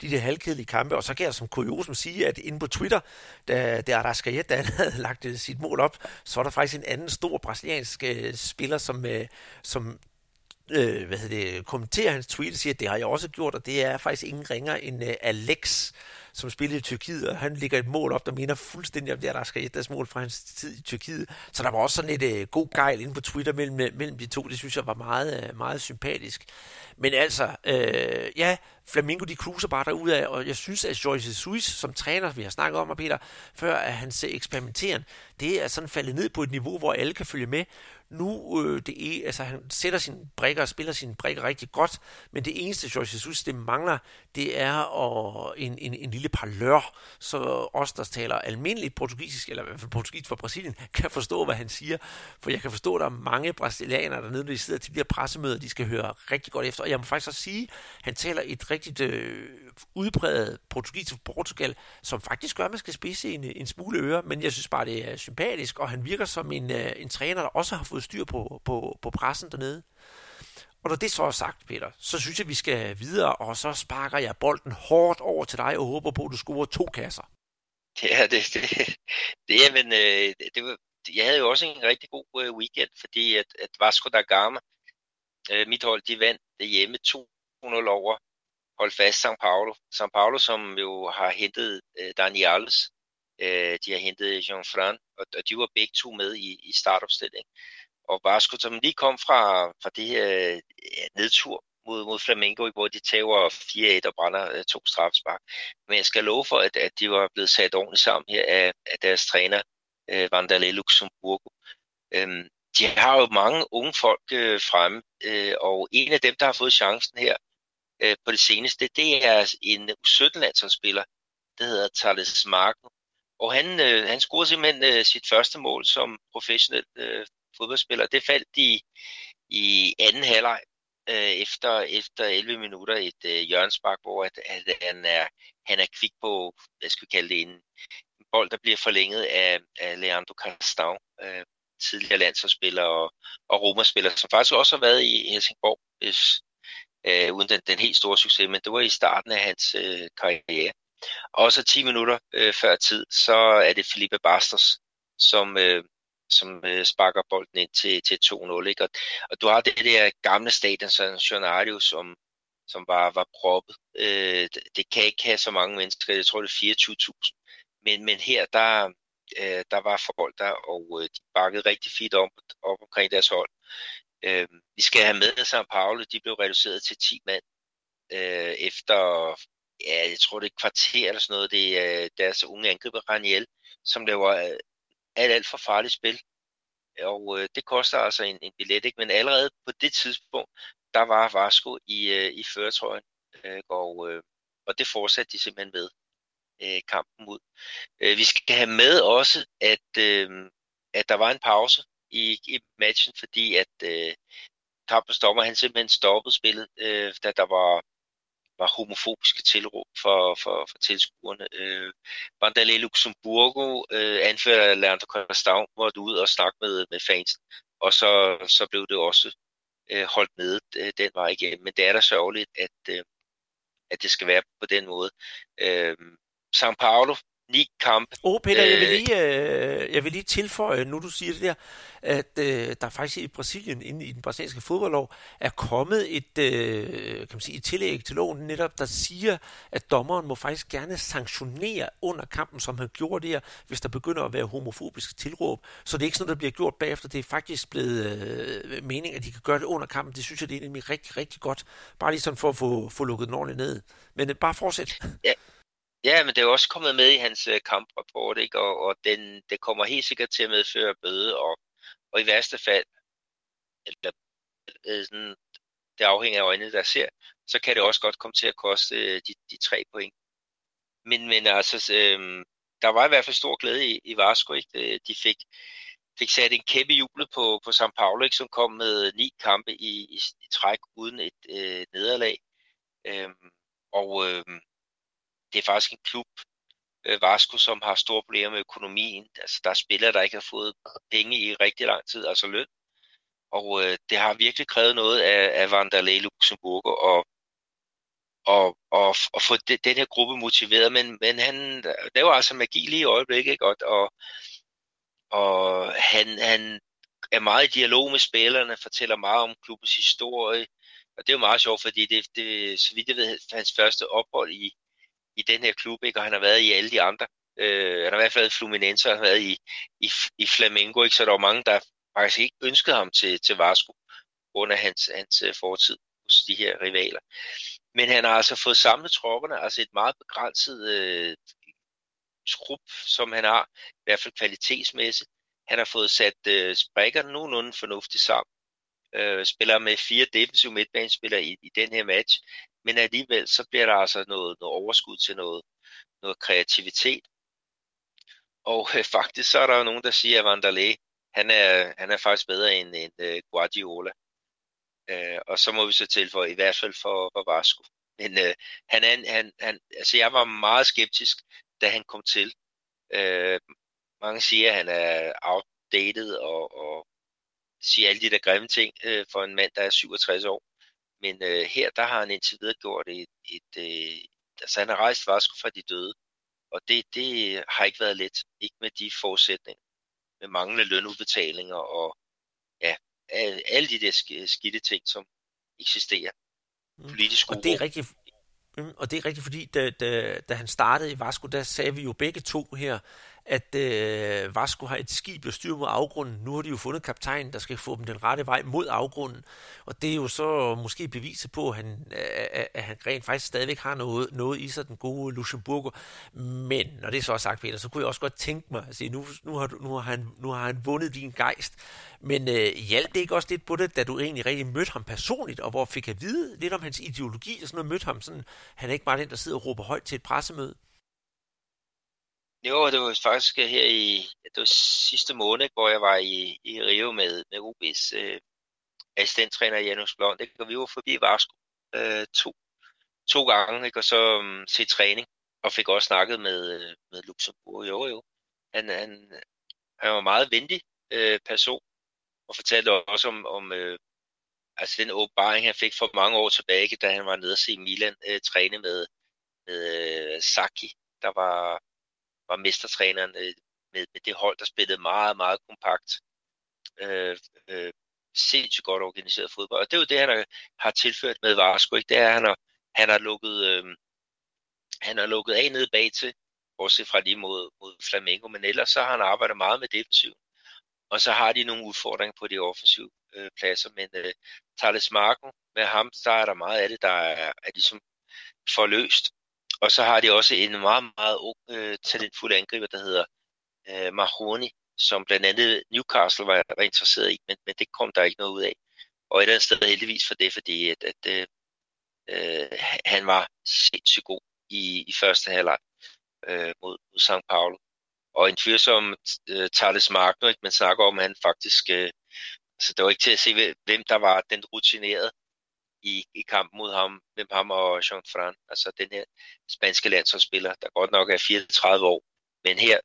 de der halvkedelige kampe, og så kan jeg som kuriosum sige, at inde på Twitter, da, da Arrascaeta havde lagt øh, sit mål op, så er der faktisk en anden stor brasiliansk øh, spiller, som, øh, som øh, hvad hedder det, kommenterer hans tweet og siger, at det har jeg også gjort, og det er faktisk ingen ringer end øh, Alex, som spillede i Tyrkiet, og han ligger et mål op, der minder fuldstændig om det, der skal et mål fra hans tid i Tyrkiet. Så der var også sådan et øh, god gejl inde på Twitter mellem, mellem de to. Det synes jeg var meget, øh, meget sympatisk. Men altså, øh, ja, Flamingo de cruiser bare af, og jeg synes, at Joyce Suis, som træner, vi har snakket om, Peter, før at hans eksperimenteren, det er sådan faldet ned på et niveau, hvor alle kan følge med nu, øh, det er, altså han sætter sine brikker og spiller sine brikker rigtig godt, men det eneste, Jorge Jesus, det mangler, det er og en, en, en lille parlør, så os, der taler almindeligt portugisisk, eller i hvert fald portugisisk fra Brasilien, kan forstå, hvad han siger. For jeg kan forstå, at der er mange brasilianere dernede, når de sidder til de her pressemøder, de skal høre rigtig godt efter. Og jeg må faktisk også sige, at han taler et rigtigt øh, udbredet portugisisk Portugal, som faktisk gør, at man skal spise en, en smule øre, men jeg synes bare, det er sympatisk, og han virker som en, øh, en træner, der også har fået styr på, på, på pressen dernede. Og når det så er sagt, Peter, så synes jeg, vi skal videre, og så sparker jeg bolden hårdt over til dig og håber på, at du scorer to kasser. Ja, det, det, det, men, øh, det, det, jeg havde jo også en rigtig god øh, weekend, fordi at, at Vasco da Gama, øh, mit hold, de vandt det hjemme 2-0 over hold fast São Paulo. São Paulo, som jo har hentet øh, Daniels, øh, de har hentet Jean Fran, og, og de var begge to med i, i startopstillingen. Og Vasco, som lige kom fra, fra det her ja, nedtur mod, mod Flamengo, hvor de tager 4-1 og brænder øh, to straffespark. Men jeg skal love for, at, at de var blevet sat ordentligt sammen her af, af deres træner, øh, Vandalé Luxemburgo. Øhm, de har jo mange unge folk øh, fremme, øh, og en af dem, der har fået chancen her øh, på det seneste, det er en 17-landsholdsspiller, der hedder Thales Marco. Og han, øh, han scorede simpelthen øh, sit første mål som professionel øh, fodboldspiller. Det faldt i, i anden halvleg øh, efter, efter 11 minutter et øh, hjørnspark, hvor at, at han, er, han er kvik på, hvad skal vi kalde det, en, en bold, der bliver forlænget af, af Leandro Castau, øh, tidligere landsholdsspiller og, og romerspiller, som faktisk også har været i Helsingborg, hvis, øh, uden den, den helt store succes, men det var i starten af hans øh, karriere. Og så 10 minutter øh, før tid, så er det Felipe Bastos, som, øh, som øh, sparker bolden ind til, til 2-0. Ikke? Og, og du har det der gamle stadion, San Jonario, som, som var, var proppet. Øh, det, det kan ikke have så mange mennesker, jeg tror det er 24.000. Men, men her, der, øh, der var folk der, og øh, de bakkede rigtig fint op, op omkring deres hold. Øh, vi skal have med São Paulo, de blev reduceret til 10 mand øh, efter, ja, jeg tror det er et kvarter eller sådan noget, det er øh, deres unge angriber Raniel, som laver øh, er alt, alt for farligt spil. Og øh, det koster altså en, en billet, ikke? men allerede på det tidspunkt, der var Vasco i, øh, i føretrøjen, øh, og, øh, og det fortsatte de simpelthen med øh, kampen ud. Øh, vi skal have med også, at, øh, at der var en pause i, i matchen, fordi at øh, kampens dommer han simpelthen stoppede spillet, øh, da der var var homofobiske tilråb for, for, for tilskuerne. Øh, Vandalé Luxemburgo, øh, anfører Leandro Castau, måtte ud og snakke med, med fansen, og så, så blev det også øh, holdt nede øh, den vej igennem. Men det er da sørgeligt, at, øh, at det skal være på den måde. Øh, São Paulo ni kampe. Åh, oh, Peter, jeg vil, lige, øh, jeg vil lige tilføje, nu du siger det der, at øh, der faktisk i Brasilien, inde i den brasilianske fodboldlov, er kommet et, øh, kan man sige, et tillæg til loven netop, der siger, at dommeren må faktisk gerne sanktionere under kampen, som han gjorde der, hvis der begynder at være homofobiske tilråb. Så det er ikke sådan, der bliver gjort bagefter. Det er faktisk blevet øh, mening, at de kan gøre det under kampen. Det synes jeg, det er nemlig rigtig, rigtig godt. Bare lige sådan for at få, få lukket den ordentligt ned. Men øh, bare fortsæt. Ja. Ja, men det er jo også kommet med i hans øh, kamprapport, ikke? og, og den, det kommer helt sikkert til at medføre bøde, og, og i værste fald, eller øh, sådan, det afhænger af øjnene, der ser, så kan det også godt komme til at koste øh, de, de tre point. Men, men altså, øh, der var i hvert fald stor glæde i, i Vasco, ikke? De fik, fik sat en kæmpe jule på, på São Paulo, ikke? som kom med ni kampe i, i, i træk uden et øh, nederlag. Øhm, og øhm, det er faktisk en klub, øh, Vasco, som har store problemer med økonomien. Altså, der er spillere, der ikke har fået penge i rigtig lang tid, altså løn. Og øh, det har virkelig krævet noget af, af Vandalay Luxemburg og, og, og, og få de, den her gruppe motiveret. Men, men han laver altså magi lige i øjeblikket, ikke? Og, og, og han, han er meget i dialog med spillerne, fortæller meget om klubbens historie. Og det er jo meget sjovt, fordi det, det så vidt jeg ved, hans første ophold i, i den her klub, ikke? og han har været i alle de andre. Øh, han har i hvert fald været i Fluminense, og han har været i, i, i Flamengo, ikke? så der var mange, der faktisk ikke ønskede ham til, til Vasco, under hans, hans øh, fortid hos de her rivaler. Men han har altså fået samlet tropperne, altså et meget begrænset øh, trup, som han har, i hvert fald kvalitetsmæssigt. Han har fået sat øh, sprækkerne nogenlunde fornuftigt sammen. Øh, spiller med fire defensive midtbanespillere i, i den her match men alligevel så bliver der altså noget, noget overskud til noget, noget kreativitet. Og øh, faktisk så er der jo nogen, der siger, at Vandalé, han er, han er faktisk bedre end, end øh, Guardiola. Øh, og så må vi så tilføje, i hvert fald for, for Vasco. Men øh, han han, han, han, altså jeg var meget skeptisk, da han kom til. Øh, mange siger, at han er outdated og, og siger alle de der grimme ting øh, for en mand, der er 67 år. Men øh, her, der har han indtil videre gjort et, et øh, altså han har rejst Vasco fra de døde, og det, det har ikke været let, ikke med de forudsætninger. med manglende lønudbetalinger og ja, alle de der skidte ting, som eksisterer. Mm. Politisk og det er rigtigt, mm, og det er rigtigt, fordi da, da, da han startede i Vasco, der sagde vi jo begge to her, at øh, Vasco har et skib, der styrer mod afgrunden. Nu har de jo fundet kaptajnen, der skal få dem den rette vej mod afgrunden. Og det er jo så måske beviset på, at han, at, at han rent faktisk stadigvæk har noget, noget i sig, den gode Luxemburgo. Men når det så er sagt, Peter, så kunne jeg også godt tænke mig at sige, nu, nu, har, du, nu, har, han, nu har han vundet din gejst. Men øh, hjalp det ikke også lidt på det, da du egentlig rigtig mødte ham personligt, og hvor fik jeg vide lidt om hans ideologi og sådan noget, mødte ham sådan, han er ikke bare den, der sidder og råber højt til et pressemøde? Jo, det var faktisk øh, her i det var sidste måned, hvor jeg var i, i Rio med, med OB's øh, assistenttræner Janus Blond. Ikke? Og vi var forbi Varsko øh, to, to gange, ikke? og så um, til træning, og fik også snakket med, øh, med Luxemburg. Jo, jo. Han, han, han var en meget venlig øh, person, og fortalte også om, om øh, altså den åbenbaring, han fik for mange år tilbage, da han var nede og se Milan øh, træne med, med øh, Saki, der var var mestertræneren øh, med, med det hold, der spillede meget, meget kompakt. Øh, øh, sindssygt godt organiseret fodbold. Og det er jo det, han har, har tilført med Varsko. Ikke? Det er, at han har, han har lukket, øh, han har lukket af nede bag til, bortset fra lige mod, mod Flamengo, men ellers så har han arbejdet meget med defensiv. Og så har de nogle udfordringer på de offensive øh, pladser, men øh, Thales Marco, med ham, der er der meget af det, der er, er ligesom forløst. Og så har de også en meget, meget ung, øh, talentfuld angriber, der hedder øh, Mahoney, som blandt andet Newcastle var, var interesseret i, men, men det kom der ikke noget ud af. Og et eller andet sted heldigvis for det, fordi at, at øh, øh han var sindssygt god i, i første halvleg øh, mod, mod St. Paulo. Og en fyr som øh, Thales Magno, ikke, man snakker om, at han faktisk, øh, altså det var ikke til at se, hvem der var den rutinerede i, i kampen mod ham, med ham og Jean Fran, altså den her spanske landsholdsspiller, der godt nok er 34 år, men her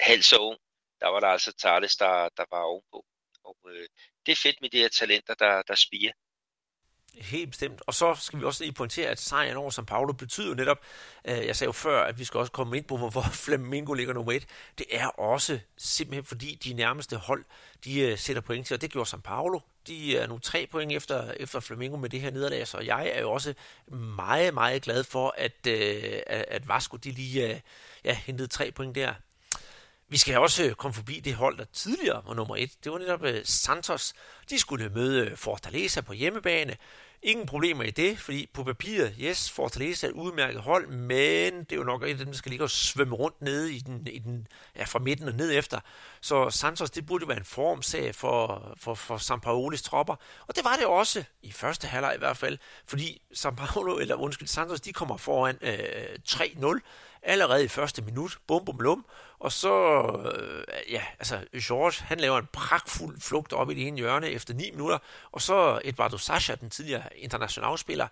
halvt så ung, der var der altså Thales, der, der var ovenpå. Og øh, det er fedt med de her talenter, der, der spiger. Helt bestemt. Og så skal vi også lige pointere, at sejren over São Paulo betyder jo netop, øh, jeg sagde jo før, at vi skal også komme ind på, hvor Flamengo ligger nummer et. Det er også simpelthen fordi de nærmeste hold, de øh, sætter point til, og det gjorde São Paulo. De er nu tre point efter, efter Flamengo med det her nederlag, så jeg er jo også meget, meget glad for, at, øh, at Vasco de lige øh, ja, hentede tre point der. Vi skal også øh, komme forbi det hold, der tidligere var nummer et. Det var netop øh, Santos. De skulle møde øh, Fortaleza på hjemmebane. Ingen problemer i det, fordi på papiret, yes, Fortaleza er et udmærket hold, men det er jo nok et af dem, der skal ligge og svømme rundt nede i den, i den, ja, fra midten og ned efter. Så Santos, det burde være en formsag for, for, for Sampaolis tropper, og det var det også, i første halvleg i hvert fald, fordi Sampaolo, eller undskyld, Santos, de kommer foran øh, 3-0, allerede i første minut, bum bum lum, og så, øh, ja, altså, George, han laver en pragtfuld flugt op i det ene hjørne efter 9 minutter, og så Eduardo Sasha, den tidligere internationalspiller,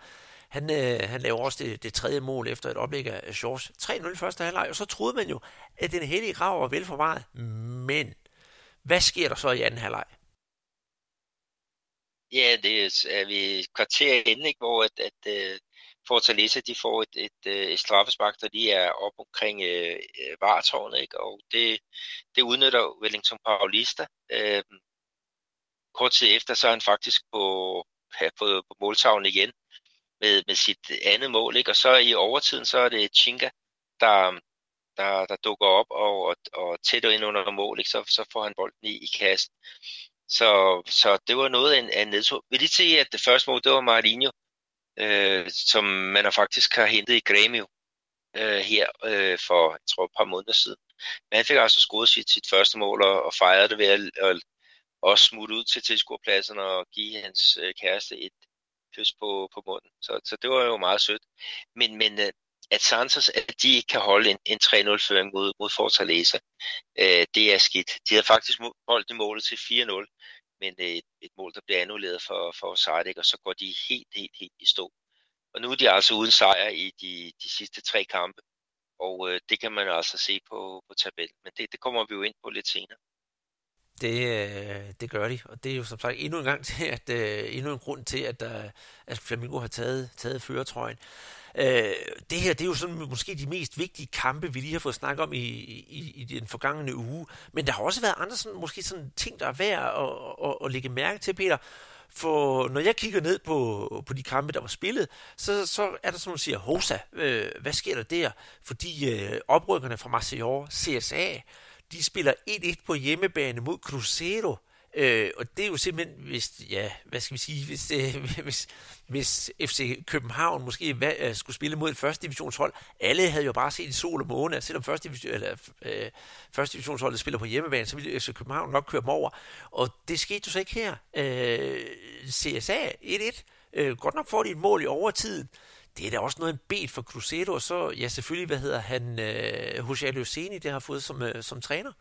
han, øh, han laver også det, det tredje mål efter et oplæg af George. 3-0 første halvleg, og så troede man jo, at den hellige grav var velforvaret. Men hvad sker der så i anden halvleg? Ja, det er vi kvarter inden, ikke, hvor at, at, at Fortaleza de får et, et, øh, et, straffespark, der lige er op omkring øh, øh varetårnet, ikke? og det, det udnytter Wellington Paulista. Øh, kort tid efter, så er han faktisk på, ja, på, på måltavlen igen med, med sit andet mål, ikke? og så i overtiden, så er det Chinga, der, der, der dukker op og, og, og tætter ind under mål, ikke? Så, så får han bolden i, i kassen. Så, så det var noget af en, en nedtur. Vil lige se, at det første mål, det var Marinho, øh, som man faktisk har hentet i Grêmio øh, her øh, for, jeg tror, et par måneder siden. Men han fik altså scoret sit, sit første mål og, og fejrede det ved at, at også smutte ud til tilskuerpladsen og give hans øh, kæreste et kys på, på munden. Så, så det var jo meget sødt. Men, men øh, at Santos, at de ikke kan holde en, en 3-0-føring mod, mod Fortaleza, øh, det er skidt. De havde faktisk holdt det målet til 4-0, men et, et mål, der bliver annulleret for, for Sardik, og så går de helt, helt, helt i stå. Og nu er de altså uden sejr i de, de sidste tre kampe, og øh, det kan man altså se på, på tabellen, men det, det kommer vi jo ind på lidt senere. Det, øh, det gør de, og det er jo som sagt endnu en gang til, at, øh, endnu en grund til, at, at Flamingo har taget, taget føretrøjen. Øh, det her, det er jo sådan måske de mest vigtige kampe, vi lige har fået snakket om i, i, i den forgangne uge. Men der har også været andre sådan, måske sådan ting, der er værd at, at, at lægge mærke til, Peter. For når jeg kigger ned på, på de kampe, der var spillet, så, så er der som man siger, Hosa, øh, hvad sker der der? Fordi øh, oprykkerne fra Marseille, CSA, de spiller 1-1 på hjemmebane mod Cruzeiro. Øh, og det er jo simpelthen, hvis, ja, hvad skal vi sige, hvis, øh, hvis, hvis FC København måske hvad, øh, skulle spille mod et første divisionshold, alle havde jo bare set sol og måne, selvom første, division, eller, øh, første divisionsholdet spiller på hjemmebane, så ville FC København nok køre dem over. Og det skete jo så ikke her. Øh, CSA 1-1. Øh, godt nok får de et mål i overtiden. Det er da også noget en bet for Cruzeiro, og så, ja selvfølgelig, hvad hedder han, øh, Jose Luceni, det har fået som, øh, som træner.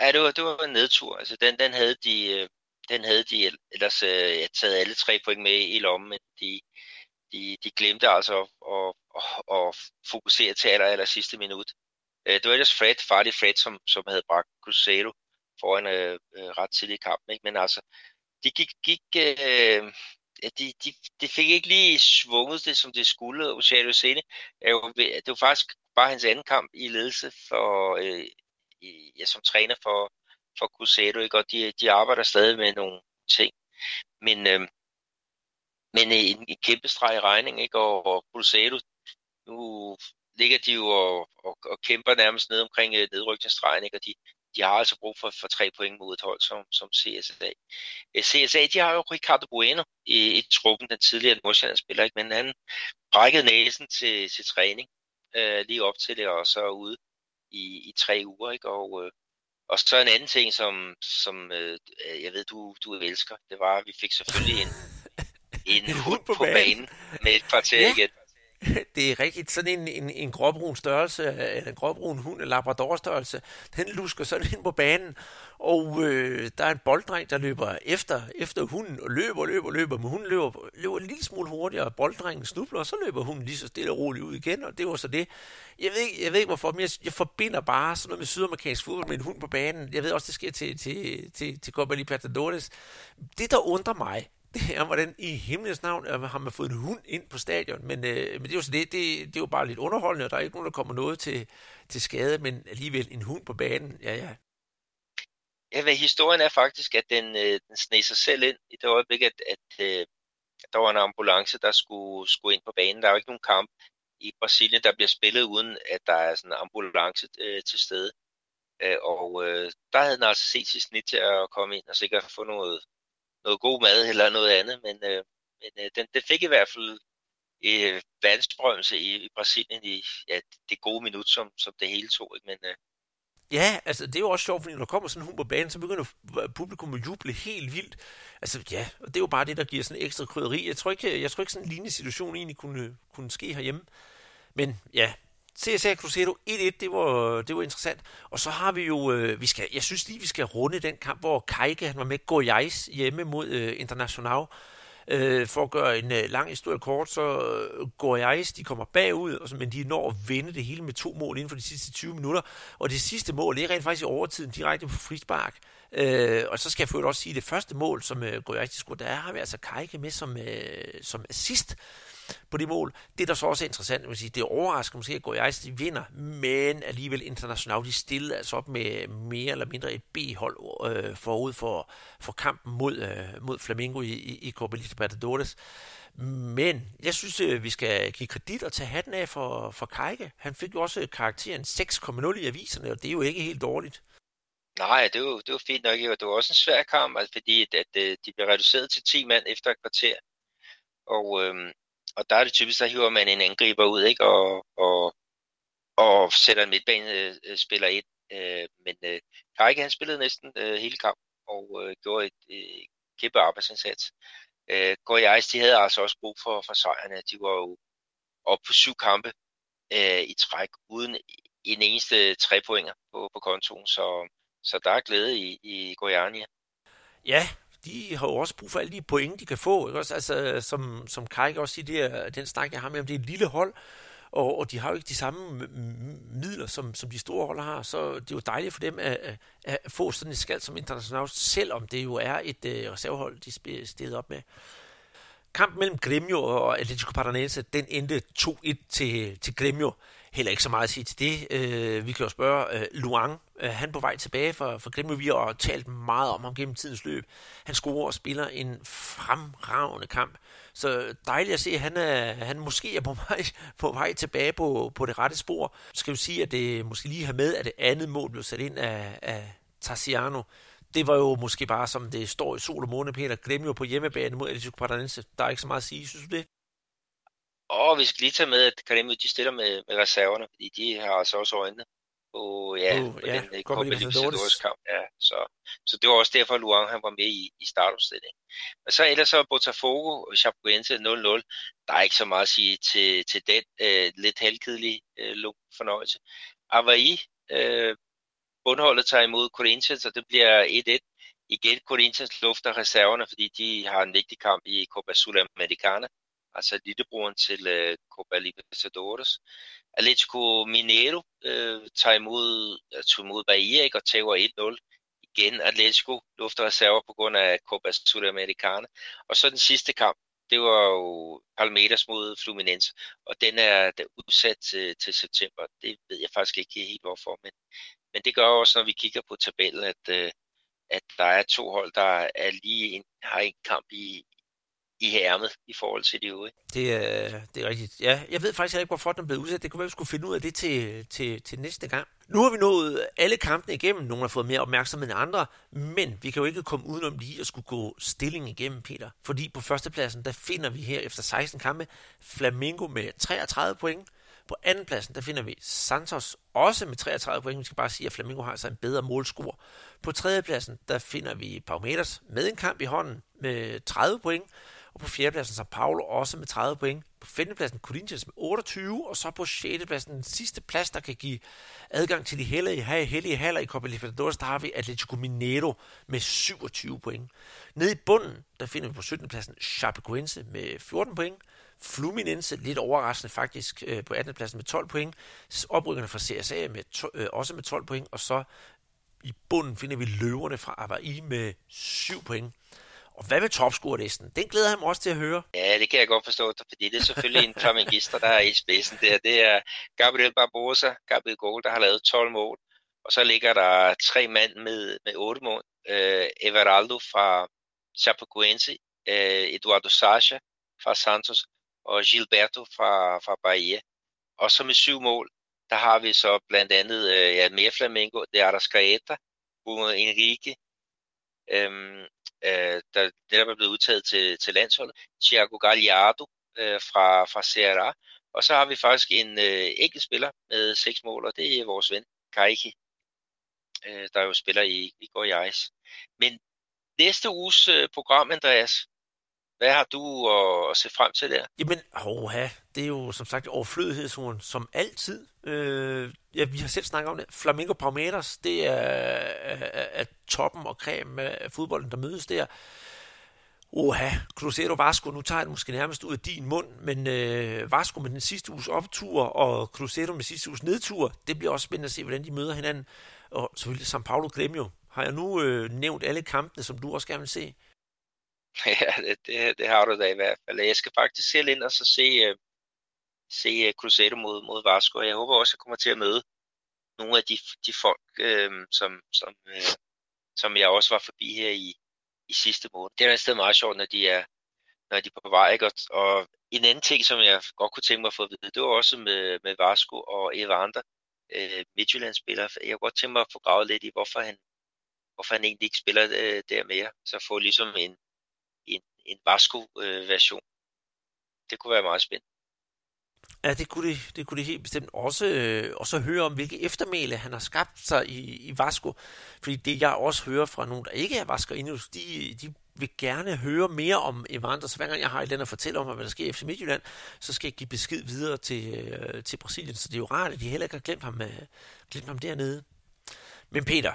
Ja, det var, det var en nedtur. Altså, den, den havde de, øh, den havde de ellers øh, taget alle tre point med i lommen, men de, de, de glemte altså at, at, at, at fokusere til aller, aller sidste minut. Øh, det var ellers Fred, farlig Fred, som, som havde bragt Cruzeiro foran øh, øh ret tidlig i kampen. Ikke? Men altså, de gik, gik øh, de, de, de fik ikke lige svunget det, som det skulle. Oceano Sene, det var faktisk bare hans anden kamp i ledelse for, øh, i, ja, som træner for, for Cruzeiro, ikke? og de, de arbejder stadig med nogle ting. Men, øh, men en, en kæmpe streg i regning, ikke? og, og Cruzeiro, nu ligger de jo og, og, og kæmper nærmest ned omkring øh, nedrykningsstregen, ikke? og de, de har altså brug for, for tre point mod et hold som, som CSA. Øh, CSA, de har jo Ricardo Bueno i, i truppen, den tidligere Nordsjælland-spiller, ikke? men han brækkede næsen til, til træning øh, lige op til det, og så ude i, i tre uger. Ikke? Og, øh, og så en anden ting, som, som øh, jeg ved, du, du elsker, det var, at vi fik selvfølgelig en, en, en hund på, på banen. banen med et kvarter ja. igen. Det er rigtigt. Sådan en, en, en gråbrun størrelse, eller en gråbrun hund, en labrador størrelse, den lusker sådan ind på banen, og øh, der er en bolddreng, der løber efter, efter hunden, og løber, løber, løber, men hunden løber, løber en lille smule hurtigere, og bolddrengen snubler, og så løber hunden lige så stille og roligt ud igen, og det var så det. Jeg ved ikke, jeg ved ikke hvorfor, men jeg, jeg forbinder bare sådan noget med sydamerikansk fodbold med en hund på banen. Jeg ved også, det sker til, til, til, til Copa Libertadores. Det, der undrer mig, det er, hvordan i himlens navn øh, har man fået en hund ind på stadion. Men, øh, men det er jo så det, det, det er jo bare lidt underholdende, og der er ikke nogen, der kommer noget til, til skade, men alligevel en hund på banen, ja ja. Ja, hvad historien er faktisk, at den, øh, den sneg sig selv ind i det øjeblik, at, at øh, der var en ambulance, der skulle, skulle ind på banen. Der er jo ikke nogen kamp i Brasilien, der bliver spillet, uden at der er sådan en ambulance øh, til stede. Øh, og øh, der havde den altså set sit snit til at komme ind og sikkert få noget, noget god mad eller noget andet, men, øh, men øh, den, den fik i hvert fald øh, verdensberømmelse i, i Brasilien i ja, det gode minut, som, som det hele tog. Ikke? Men, øh, Ja, altså det er jo også sjovt, fordi når der kommer sådan en hund på banen, så begynder publikum at juble helt vildt. Altså ja, og det er jo bare det, der giver sådan ekstra krydderi. Jeg tror ikke, jeg tror ikke sådan en lignende situation egentlig kunne, kunne ske herhjemme. Men ja, CSA Cruzeiro 1-1, det var, det var interessant. Og så har vi jo, øh, vi skal, jeg synes lige, vi skal runde den kamp, hvor Kajke han var med Goyais hjemme mod øh, International. Øh, for at gøre en øh, lang historie kort, så øh, Goiás, de kommer bagud, og så, men de når at vinde det hele med to mål inden for de sidste 20 minutter. Og det sidste mål, det er rent faktisk i overtiden direkte på frispark. Øh, og så skal jeg også sige, at det første mål, som øh, Goiás de scorede, der har vi altså Kajke med som, øh, som assist på det mål. Det, der så også er interessant, vil sige, det overrasker måske, at Goiás de vinder, men alligevel internationalt, de stillede altså op med mere eller mindre et B-hold øh, forud for, for kampen mod, øh, mod Flamengo i, i, i Copa Libertadores. Men jeg synes, øh, vi skal give kredit og tage hatten af for, for Kajke. Han fik jo også karakteren 6,0 i aviserne, og det er jo ikke helt dårligt. Nej, det var, det var fint nok. Det var også en svær kamp, altså, fordi at, at, øh, de blev reduceret til 10 mand efter et kvarter. Og, øhm, og der er det typisk, der hiver man en angriber ud, ikke? Og, og, og sætter en midtbanespiller øh, øh, ind. Øh, men øh, Kajke, han spillede næsten øh, hele kampen og øh, gjorde et øh, kæmpe arbejdsindsats. Øh, jeg, de havde altså også brug for, for sejrene. De var jo oppe på syv kampe øh, i træk, uden en eneste tre pointer på, på kontoen, så, så der er glæde i, i Goiania. Ja, de har jo også brug for alle de point, de kan få. Ikke? Også, altså, som, som Kajk også siger, det er, den snak, jeg har med om, det er et lille hold, og, og de har jo ikke de samme midler, som, som de store hold har, så det er jo dejligt for dem at, at, få sådan et skald som internationalt, selvom det jo er et uh, reservehold, de er stedet op med. Kampen mellem Gremio og Atletico Paranaense, den endte 2-1 til, til Gremio. Heller ikke så meget at sige til det. Øh, vi kan jo spørge øh, Luang. Øh, han på vej tilbage for, for Gremio. Vi har talt meget om ham gennem tidens løb. Han scorer og spiller en fremragende kamp. Så dejligt at se, at han, er, han måske er på vej, på vej tilbage på, på det rette spor. Skal vi sige, at det måske lige har med, at det andet mål blev sat ind af, af Tassiano. Det var jo måske bare, som det står i sol og måne, Peter. Glem jo på hjemmebane mod Atletico Paranaense. Der er ikke så meget at sige, synes du det? Og vi skal lige tage med, at Gremio de stiller med, med reserverne, fordi de har altså også øjnene på, ja, uh, på ja, den Copa Libertadores kamp. Ja, så, så det var også derfor, at Luang han var med i, i startopstillingen. Men så ellers så Botafogo og Chapecoense 0-0. Der er ikke så meget at sige til, til den øh, lidt halvkedelige øh, fornøjelse. Avaí, øh, bundholdet tager imod Corinthians, og det bliver 1-1. Igen Corinthians lufter reserverne, fordi de har en vigtig kamp i Copa Sudamericana, altså lillebroren til øh, Copa Libertadores. Atletico Mineiro øh, tager imod, øh, tog imod Bahia ikke, og tager 1-0. Igen Atletico lufter reserver på grund af Copa Sudamericana. Og så den sidste kamp, det var jo Palmeiras mod Fluminense, og den er, udsat til, til september. Det ved jeg faktisk ikke helt hvorfor, men, men det gør også, når vi kigger på tabellen, at, øh, at der er to hold, der er lige en, har en kamp i, i hærmet i forhold til de øvrige. Det er, det er rigtigt. Ja, jeg ved faktisk ikke, hvorfor den blev udsat. Det kunne være, vi skulle finde ud af det til, til, til næste gang. Nu har vi nået alle kampene igennem. Nogle har fået mere opmærksomhed end andre, men vi kan jo ikke komme udenom lige at skulle gå stilling igennem, Peter. Fordi på førstepladsen, der finder vi her efter 16 kampe Flamingo med 33 point. På andenpladsen, der finder vi Santos også med 33 point. Vi skal bare sige, at Flamingo har altså en bedre målscore. På tredjepladsen, der finder vi Palmeiras med en kamp i hånden med 30 point. Og på fjerdepladsen så Paulo også med 30 point. På femtepladsen Corinthians med 28, og så på sjettepladsen den sidste plads, der kan give adgang til de hellige, hellige haller i Copa Libertadores, der har vi Atletico Mineiro med 27 point. Nede i bunden, der finder vi på 17. pladsen Chapecoense med 14 point. Fluminense, lidt overraskende faktisk, øh, på 18. pladsen med 12 point. Oprykkerne fra CSA med to, øh, også med 12 point, og så i bunden finder vi løverne fra Avaí med 7 point. Og hvad med topscore-listen? Den glæder jeg mig også til at høre. Ja, det kan jeg godt forstå, fordi det er selvfølgelig en flamengister, der er i spidsen der. Det er Gabriel Barbosa, Gabriel Gold, der har lavet 12 mål. Og så ligger der tre mand med, med 8 mål. Øh, Everaldo fra Chapecoense, øh, Eduardo Sacha fra Santos og Gilberto fra, fra Bahia. Og så med syv mål, der har vi så blandt andet øh, ja, mere Flamengo, det er der Scaeta, Bruno Enrique, øhm, øh, der netop er blevet udtaget til, til landsholdet, Thiago Gallardo øh, fra, fra Serra. og så har vi faktisk en øh, enkelt spiller med seks mål, og det er vores ven, Kaiki, øh, der jo spiller i, i Går i Ice. Men næste uges øh, program, Andreas, hvad har du at, at se frem til der? Jamen, oha, det er jo som sagt overflødighedsorden som altid. Øh, ja, vi har selv snakket om det. Flamingo Palmeiras, det er toppen og creme af fodbolden, der mødes der. Oha, Cruzeiro Vasco, nu tager jeg det måske nærmest ud af din mund, men øh, Vasco med den sidste uges optur og Cruzeiro med sidste uges nedtur, det bliver også spændende at se, hvordan de møder hinanden. Og selvfølgelig São Paulo Grêmio. Har jeg nu øh, nævnt alle kampene, som du også gerne vil se? Ja, det, det, det har du da i hvert fald. Jeg skal faktisk selv ind og så se, øh, se øh, Cruzeiro mod, mod Vasco, jeg håber også, at jeg kommer til at møde nogle af de, de folk, øh, som, som, øh, som jeg også var forbi her i, i sidste måned. Det er et sted meget sjovt, når de er, når de er på vej. Ikke? Og, og en anden ting, som jeg godt kunne tænke mig at få at vide, det var også med, med Vasco og Evander, øh, Midtjylland-spiller. Jeg kunne godt tænke mig at få gravet lidt i, hvorfor han, hvorfor han egentlig ikke spiller øh, der mere. Så få ligesom en, en, en Vasco-version. Øh, det kunne være meget spændende. Ja, det kunne det, det, kunne det helt bestemt også, øh, også høre om, hvilke eftermæle han har skabt sig i, i Vasco. Fordi det, jeg også hører fra nogen, der ikke er Vasco endnu, de, de vil gerne høre mere om Evander. Så hver gang jeg har et eller andet at fortælle om, hvad der sker i FC Midtjylland, så skal jeg give besked videre til, øh, til Brasilien. Så det er jo rart, at de heller ikke har glemt ham, øh, glemt ham dernede. Men Peter,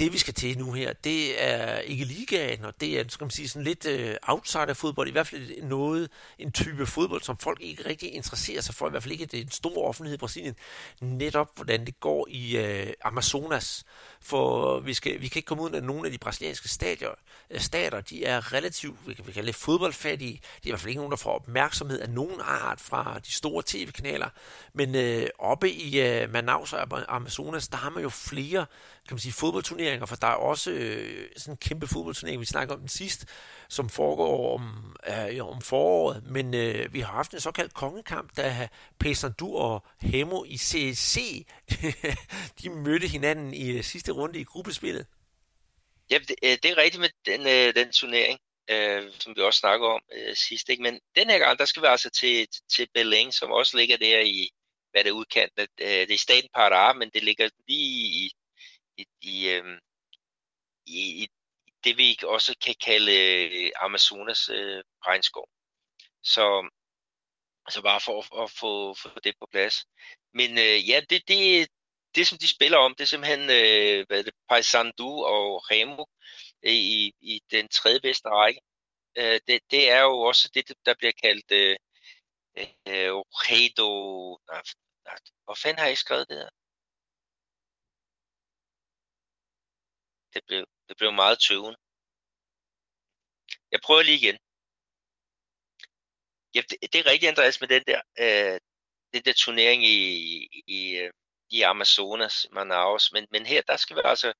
det vi skal til nu her, det er ikke ligaen, og det er, skal man sige, sådan lidt øh, outsider fodbold, i hvert fald noget, en type fodbold, som folk ikke rigtig interesserer sig for, i hvert fald ikke det er en stor offentlighed i Brasilien, netop hvordan det går i øh, Amazonas, for vi, skal, vi kan ikke komme ud af nogle af de brasilianske stadier, øh, stater, de er relativt, vi kan, vi kan kalde fodboldfattige, det er i hvert fald ikke nogen, der får opmærksomhed af nogen art fra de store tv-kanaler, men øh, oppe i øh, Manaus og Amazonas, der har man jo flere kan man sige, fodboldturneringer, for der er også øh, sådan en kæmpe fodboldturnering, vi snakker om den sidst, som foregår om, øh, om foråret, men øh, vi har haft en såkaldt kongekamp, da Paysandu og Hemo i CSC, de mødte hinanden i øh, sidste runde i gruppespillet. Ja, det, øh, det er rigtigt med den, øh, den turnering, øh, som vi også snakker om øh, sidst, ikke? men den her gang, der skal vi altså til, til Belém, som også ligger der i, hvad det er udkant, øh, det er staten Pará, men det ligger lige i i, i, øh, i, i det, vi også kan kalde øh, Amazonas øh, regnskov. Så, så bare for at, at få, få det på plads. Men øh, ja, det, det, det, som de spiller om, det er simpelthen øh, hvad er det, Paysandu og Remo øh, i, i den tredje bedste række. Øh, det, det er jo også det, der bliver kaldt øh, øh, Redo... Hvor fanden har I skrevet det her? Det blev, det blev meget tøven. Jeg prøver lige igen. Ja, det, det er rigtigt, Andreas, med den der, øh, den der turnering i, i, øh, i Amazonas, Manaus. Men, men her, der skal vi altså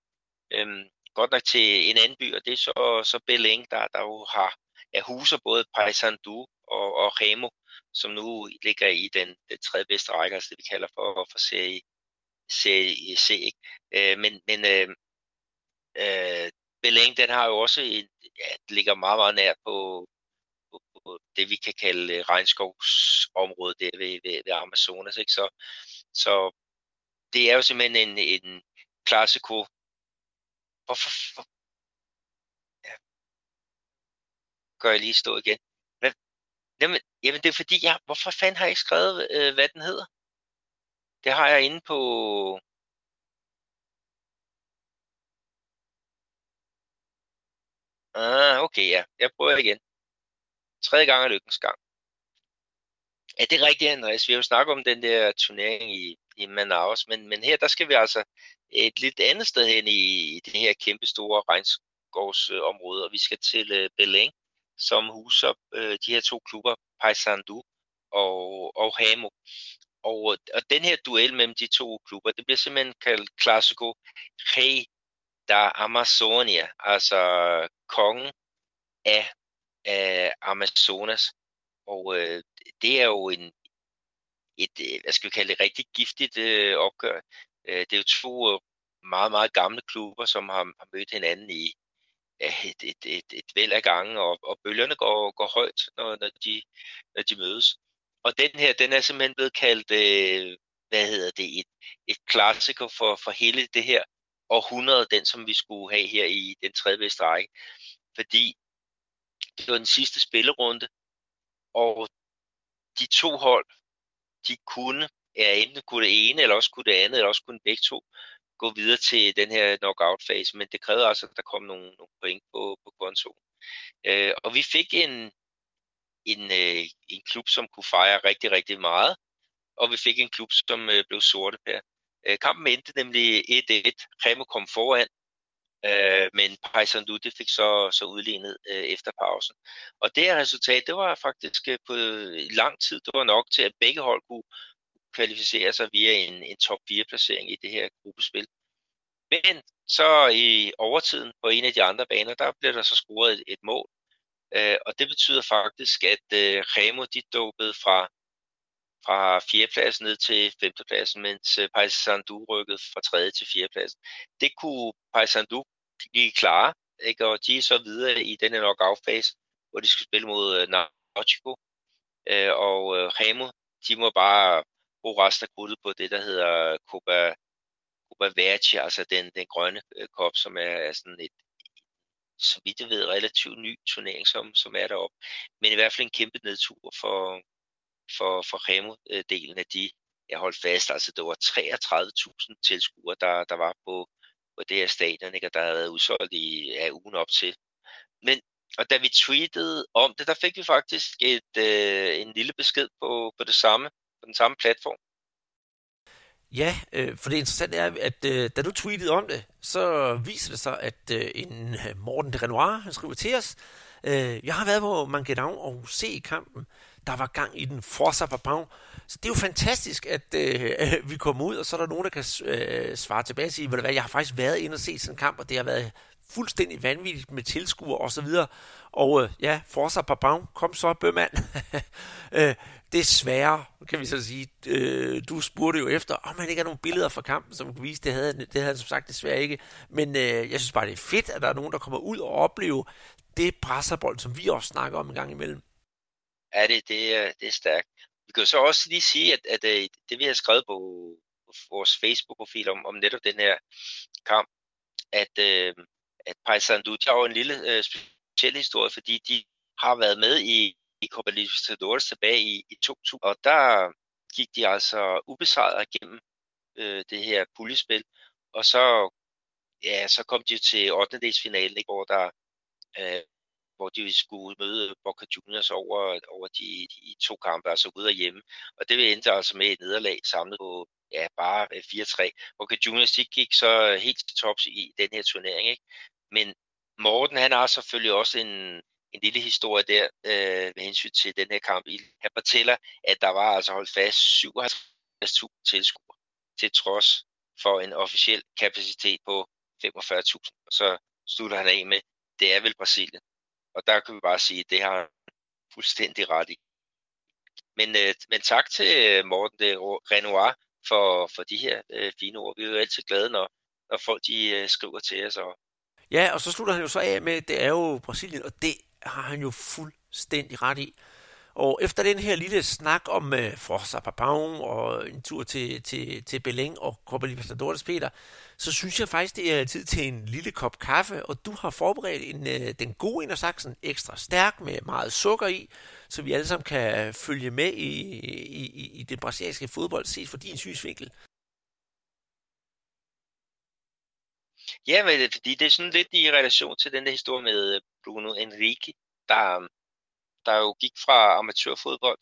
øhm, godt nok til en anden by, og det er så, så Belém, der, der jo har er huser både Paysandu og, og Remo, som nu ligger i den, den tredje bedste række, altså det vi kalder for, for serie, serie C. Ikke? Øh, men men øh, Øh, Belém, den har jo også en, ja, det ligger meget, meget nær på, på, på det, vi kan kalde øh, regnskovsområdet der ved, ved, ved Amazonas. Ikke? Så, så det er jo simpelthen en, en klassiko. Hvorfor? For, ja. Gør jeg lige stå igen. Hvad? Jamen, jamen, det er fordi, jeg, hvorfor fanden har jeg ikke skrevet, øh, hvad den hedder? Det har jeg inde på, Ah, okay, ja. Jeg prøver igen. Tredje gang er lykkens gang. Ja, det er rigtigt, Andreas. Vi har jo snakket om den der turnering i, i Manaus, men, men her der skal vi altså et lidt andet sted hen i, i det her kæmpe store regnskovsområde, og vi skal til uh, Belém, som huser uh, de her to klubber, Paysandu og, og Hamo. Og, og den her duel mellem de to klubber, det bliver simpelthen kaldt Clásico Rei da Amazonia, altså kongen af, af Amazonas. Og øh, det er jo en, et, øh, hvad skal vi kalde det, rigtig giftigt øh, opgør. Øh, det er jo to øh, meget, meget gamle klubber, som har, har mødt hinanden i et, et, et, et væld af gange, og, og bølgerne går, går højt, når, når, de, når de mødes. Og den her, den er simpelthen blevet kaldt, øh, hvad hedder det, et, et klassiker for, for hele det her århundrede, den som vi skulle have her i den tredje bedste række. Fordi det var den sidste spillerunde, og de to hold, de kunne, ja, enten kunne det ene, eller også kunne det andet, eller også kunne begge to gå videre til den her knockout-fase, men det krævede altså, at der kom nogle, nogle point på, på kontoen. Øh, og vi fik en, en, øh, en klub, som kunne fejre rigtig, rigtig meget, og vi fik en klub, som øh, blev sorte her. Øh, kampen endte nemlig 1-1. Remo kom foran, øh, men Paysandu det fik så, så udlignet øh, efter pausen. Og det her resultat, det var faktisk øh, på lang tid, det var nok til, at begge hold kunne kvalificere sig via en, en top 4 placering i det her gruppespil. Men så i overtiden på en af de andre baner, der blev der så scoret et, et mål. Øh, og det betyder faktisk, at øh, Remo de dukkede fra fra fjerdepladsen ned til femtepladsen, mens øh, Paysandu rykkede fra tredje til fjerdepladsen. Det kunne Paysandu lige klare, ikke? og de er så videre i denne knockout-fase, hvor de skal spille mod øh, Nautico. Uh, øh, og uh, Remo, de må bare bruge resten af krudtet på det, der hedder Copa, Copa Verde, altså den, den grønne kop, som er, er sådan et, så vidt jeg ved, relativt ny turnering, som, som er deroppe. Men i hvert fald en kæmpe nedtur for, for, for Remo-delen af de, jeg holdt fast, altså det var 33.000 tilskuere, der, der var på, på det her stadion, ikke? og der havde været udsolgt i ja, ugen op til. Men, og da vi tweetede om det, der fik vi faktisk et, øh, en lille besked på, på det samme, på den samme platform. Ja, øh, for det interessante er, at øh, da du tweetede om det, så viser det sig, at øh, en øh, Morten de Renoir, han skriver til os, øh, jeg har været på Mangedown og se kampen, der var gang i den Forza Papau. Så det er jo fantastisk, at øh, vi kommer ud, og så er der nogen, der kan øh, svare tilbage og sige, hvad, jeg har faktisk været inde og set sådan en kamp, og det har været fuldstændig vanvittigt med tilskuere og så videre. Og øh, ja, Forza Papau, kom så, bømand. øh, desværre, kan vi så sige, øh, du spurgte jo efter, om man ikke har nogle billeder fra kampen, som kan vise, det havde, det havde han som sagt desværre ikke. Men øh, jeg synes bare, det er fedt, at der er nogen, der kommer ud og oplever det presserbold, som vi også snakker om en gang imellem. Ja, det, det, det er stærkt. Vi kan jo så også lige sige, at, at, øh, det vi har skrevet på, vores Facebook-profil om, om netop den her kamp, at, øh, at Paysandu, de har jo en lille øh, speciel historie, fordi de har været med i, i Copa Libertadores tilbage i, i 2000, og der gik de altså ubesejret gennem øh, det her puljespil, og så, ja, så kom de til 8. finalen, ikke, hvor der øh, hvor de skulle møde Boca Juniors over, over de, de to kampe, altså ude og hjemme. Og det endte altså med et nederlag samlet på ja, bare øh, 4-3. Boca Juniors de gik så øh, helt til tops i den her turnering. Ikke? Men Morten, han har selvfølgelig også en, en lille historie der øh, med hensyn til den her kamp. Han fortæller, at der var altså holdt fast 57.000 tilskuere til trods for en officiel kapacitet på 45.000. Så slutter han af med, det er vel Brasilien. Og der kan vi bare sige, at det har fuldstændig ret i. Men, øh, men tak til øh, Morten de Renoir for, for de her øh, fine ord. Vi er jo altid glade, når, når folk de, øh, skriver til os. Og... Ja, og så slutter han jo så af med, at det er jo Brasilien, og det har han jo fuldstændig ret i. Og efter den her lille snak om øh, uh, Forza Papau og en tur til, til, til Belém og Copa Libertadores, Peter, så synes jeg faktisk, det er tid til en lille kop kaffe, og du har forberedt en, uh, den gode Indersaksen ekstra stærk med meget sukker i, så vi alle sammen kan følge med i, i, i det brasilianske fodbold set fra din synsvinkel. Ja, men fordi det er sådan lidt i relation til den der historie med øh, Bruno Enrique, der, der jo gik fra amatørfodbold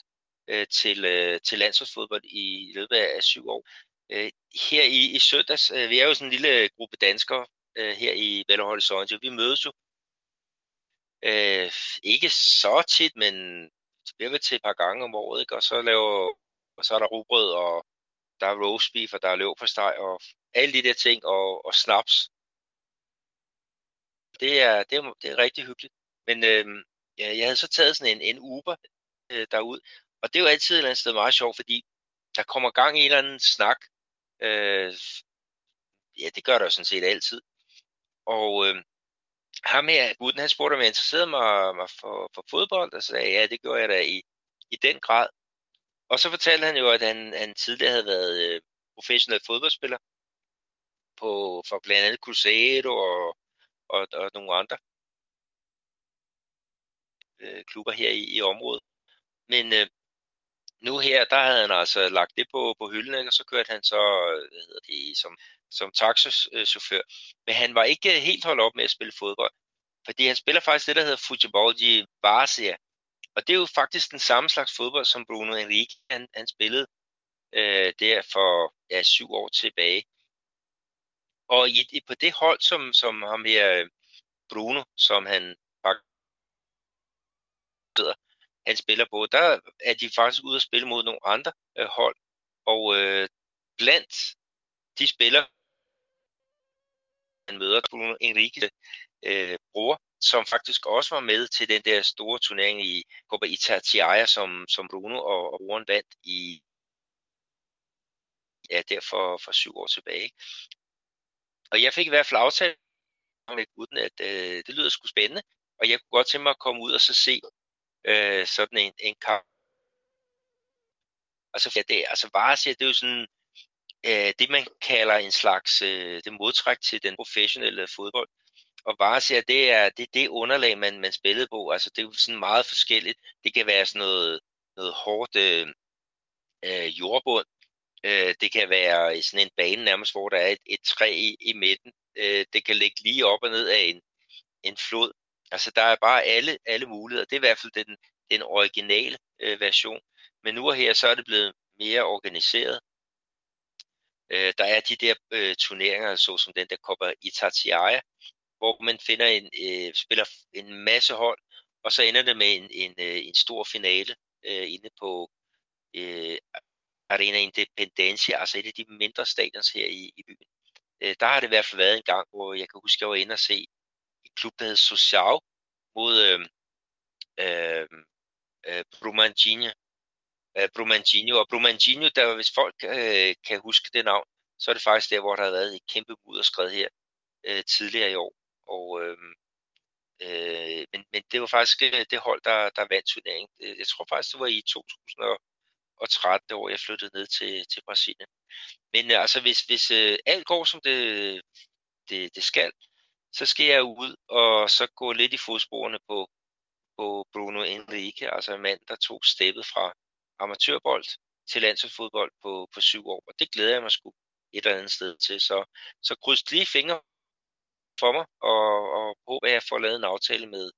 øh, til, øh, til landsholdsfodbold i løbet af syv år. Øh, her i, i søndags, øh, vi er jo sådan en lille øh, gruppe danskere øh, her i Belo Horizonte, vi mødes jo øh, ikke så tit, men vi er til et par gange om året, ikke? og så laver og så er der rugbrød, og der er roast beef, og der er løv på steg, og alle de der ting, og, og snaps. Det er, det, er, det er rigtig hyggeligt. Men øh, jeg havde så taget sådan en, en Uber øh, derud, og det er jo altid et eller andet sted meget sjovt, fordi der kommer gang i en eller anden snak. Øh, ja, det gør der jo sådan set altid. Og øh, ham her, gutten, han spurgte, om jeg interesserede mig, mig for, for fodbold, og så sagde ja, det gjorde jeg da i, i den grad. Og så fortalte han jo, at han, han tidligere havde været øh, professionel fodboldspiller på, for blandt andet Cruzeiro og, og, og nogle andre øh, klubber her i, i området. Men øh, nu her, der havde han altså lagt det på, på hylden, og så kørte han så hvad hedder det, som, som taxachauffør. Men han var ikke helt holdt op med at spille fodbold, fordi han spiller faktisk det, der hedder Futebol de Várzea. Og det er jo faktisk den samme slags fodbold, som Bruno Henrique han, han spillede øh, der for ja, syv år tilbage. Og i, på det hold, som, som ham her øh, Bruno, som han sidder, han spiller på, der er de faktisk ude at spille mod nogle andre øh, hold. Og øh, blandt de spillere, han møder Bruno Enrique øh, bror, som faktisk også var med til den der store turnering i Copa Itatiaia, som, som Bruno og, og broren vandt i ja, der for, for syv år tilbage. Og jeg fik i hvert fald aftalt med gutten, at øh, det lyder sgu spændende, og jeg kunne godt tænke mig at komme ud og så se øh, sådan en, en kamp. Altså, ja, det, altså Varsia, det er jo sådan, øh, det man kalder en slags øh, det modtræk til den professionelle fodbold. Og Varsia, det er det, det underlag, man, man spillede på. Altså, det er jo sådan meget forskelligt. Det kan være sådan noget, noget hårdt øh, øh, jordbund. Øh, det kan være sådan en bane nærmest, hvor der er et, et træ i, i midten. øh, det kan ligge lige op og ned af en, en flod. Altså der er bare alle, alle muligheder. Det er i hvert fald den, den originale øh, version. Men nu og her, så er det blevet mere organiseret. Øh, der er de der øh, turneringer, så som den der Copa Itatiaia, hvor man finder en, øh, spiller en masse hold, og så ender det med en, en, øh, en stor finale øh, inde på øh, Arena Independencia, altså et af de mindre stadions her i, i byen. Øh, der har det i hvert fald været en gang, hvor jeg kan huske, at jeg var inde og se klub, der hed Social mod øhm, øhm, øh, øh, øh, Brumanginho. Øh, Brumanginho. Og Brumanginho, der, hvis folk øh, kan huske det navn, så er det faktisk der, hvor der har været et kæmpe mudderskred her øh, tidligere i år. Og, øh, øh, men, men det var faktisk øh, det hold, der, der vandt turneringen. Øh, jeg tror faktisk, det var i 2013, år, jeg flyttede ned til, til Brasilien. Men øh, altså, hvis, hvis øh, alt går, som det, det, det skal, så skal jeg ud og så gå lidt i fodsporene på, på Bruno Enrique, altså en mand, der tog steppet fra amatørbold til landsholdsfodbold på, på syv år. Og det glæder jeg mig sgu et eller andet sted til. Så, så kryds lige fingre for mig, og, og håber, at jeg får lavet en aftale med,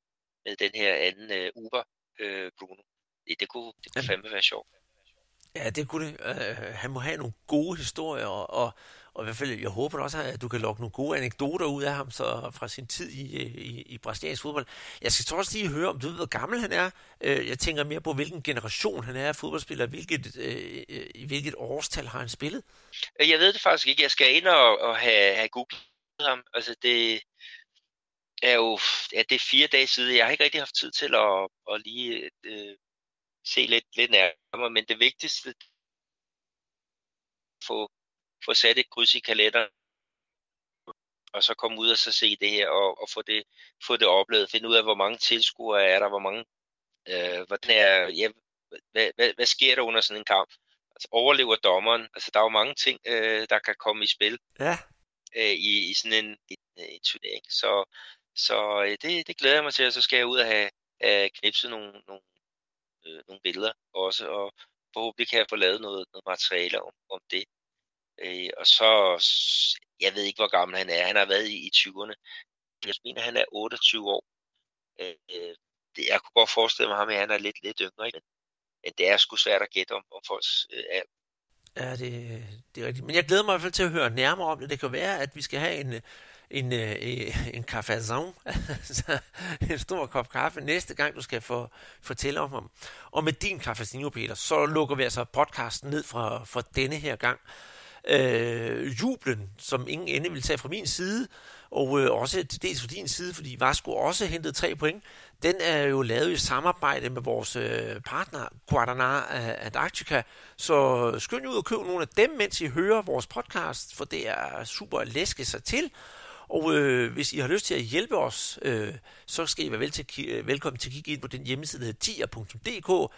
med den her anden uh, Uber, uh, Bruno. Det, det, kunne, det kunne fandme være sjovt. Ja, det kunne det. Uh, han må have nogle gode historier, og, og, og i hvert fald, jeg håber også, at du kan lokke nogle gode anekdoter ud af ham så fra sin tid i, i, i brasiliansk fodbold. Jeg skal også lige høre, om du ved, hvor gammel han er. Øh, jeg tænker mere på, hvilken generation han er af fodboldspiller. Hvilket, øh, I hvilket årstal har han spillet? Øh, jeg ved det faktisk ikke. Jeg skal ind og, og have, have googlet ham. Altså det er jo ja, det er fire dage siden. Jeg har ikke rigtig haft tid til at, at lige øh, se lidt, lidt nærmere, men det vigtigste få, få sat et kryds i kalenderen, og så komme ud og så se det her, og, og få, det, få det oplevet, finde ud af, hvor mange tilskuere er der, hvor mange, øh, hvordan er, ja, hvad, hvad, hvad sker der under sådan en kamp? Altså, overlever dommeren? Altså, der er jo mange ting, øh, der kan komme i spil. Ja. Øh, i, i sådan en, en, en turnering. Så, så øh, det, det glæder jeg mig til, og så skal jeg ud og have, have knipset nogle, nogle øh, nogle billeder også, og forhåbentlig kan jeg få lavet noget, noget materiale om, om det. Øh, og så, jeg ved ikke, hvor gammel han er. Han har været i, i 20'erne. Jeg mener, han er 28 år. Øh, det, jeg kunne godt forestille mig ham, at han er lidt, lidt yngre. Men, men det er sgu svært at gætte om, om folks øh, alder. Ja, det, det er rigtigt. Men jeg glæder mig i hvert fald til at høre nærmere om det. Det kan være, at vi skal have en, en, en, en cafezon, altså en stor kop kaffe, næste gang du skal få, fortælle om ham. Og med din cafezinho, Peter, så lukker vi altså podcasten ned fra, fra denne her gang. Øh, jublen, som ingen ende vil tage fra min side, og øh, også til dels fra din side, fordi Vasco også hentede tre point. Den er jo lavet i samarbejde med vores øh, partner Guadana Antarctica, så skynd ud og køb nogle af dem, mens I hører vores podcast, for det er super at læske sig til. Og øh, hvis I har lyst til at hjælpe os, øh, så skal I være vel til, øh, velkommen til at kigge ind på den hjemmeside, der hedder tier.dk.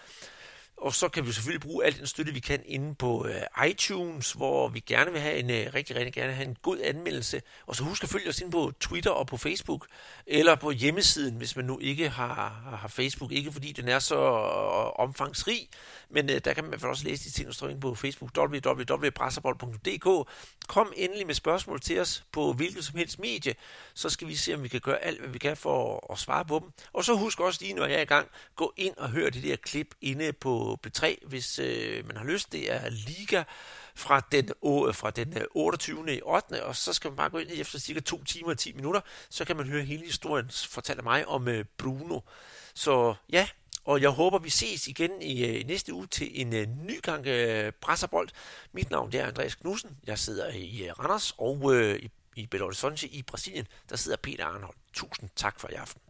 Og så kan vi selvfølgelig bruge al den støtte, vi kan inde på øh, iTunes, hvor vi gerne vil have en øh, rigtig, rigtig gerne have en god anmeldelse. Og så husk at følge os ind på Twitter og på Facebook, eller på hjemmesiden, hvis man nu ikke har, har Facebook. Ikke fordi den er så øh, omfangsrig, men øh, der kan man også læse de ting, der står inde på Facebook, www.brasserbold.dk. Kom endelig med spørgsmål til os på hvilket som helst medie, så skal vi se, om vi kan gøre alt, hvad vi kan for at, at svare på dem. Og så husk også lige, når jeg er i gang, gå ind og hør det der klip inde på B3, hvis øh, man har lyst. Det er Liga fra den, øh, fra den øh, 28. I 8. Og så skal man bare gå ind efter cirka 2 timer og 10 minutter, så kan man høre hele historien fortalt af mig om øh, Bruno. Så ja, og jeg håber, vi ses igen i øh, næste uge til en øh, ny gang øh, Brasserbold. Mit navn er Andreas Knudsen. Jeg sidder i øh, Randers og øh, i, i Belo Horizonte i Brasilien. Der sidder Peter Arnold. Tusind tak for i aften.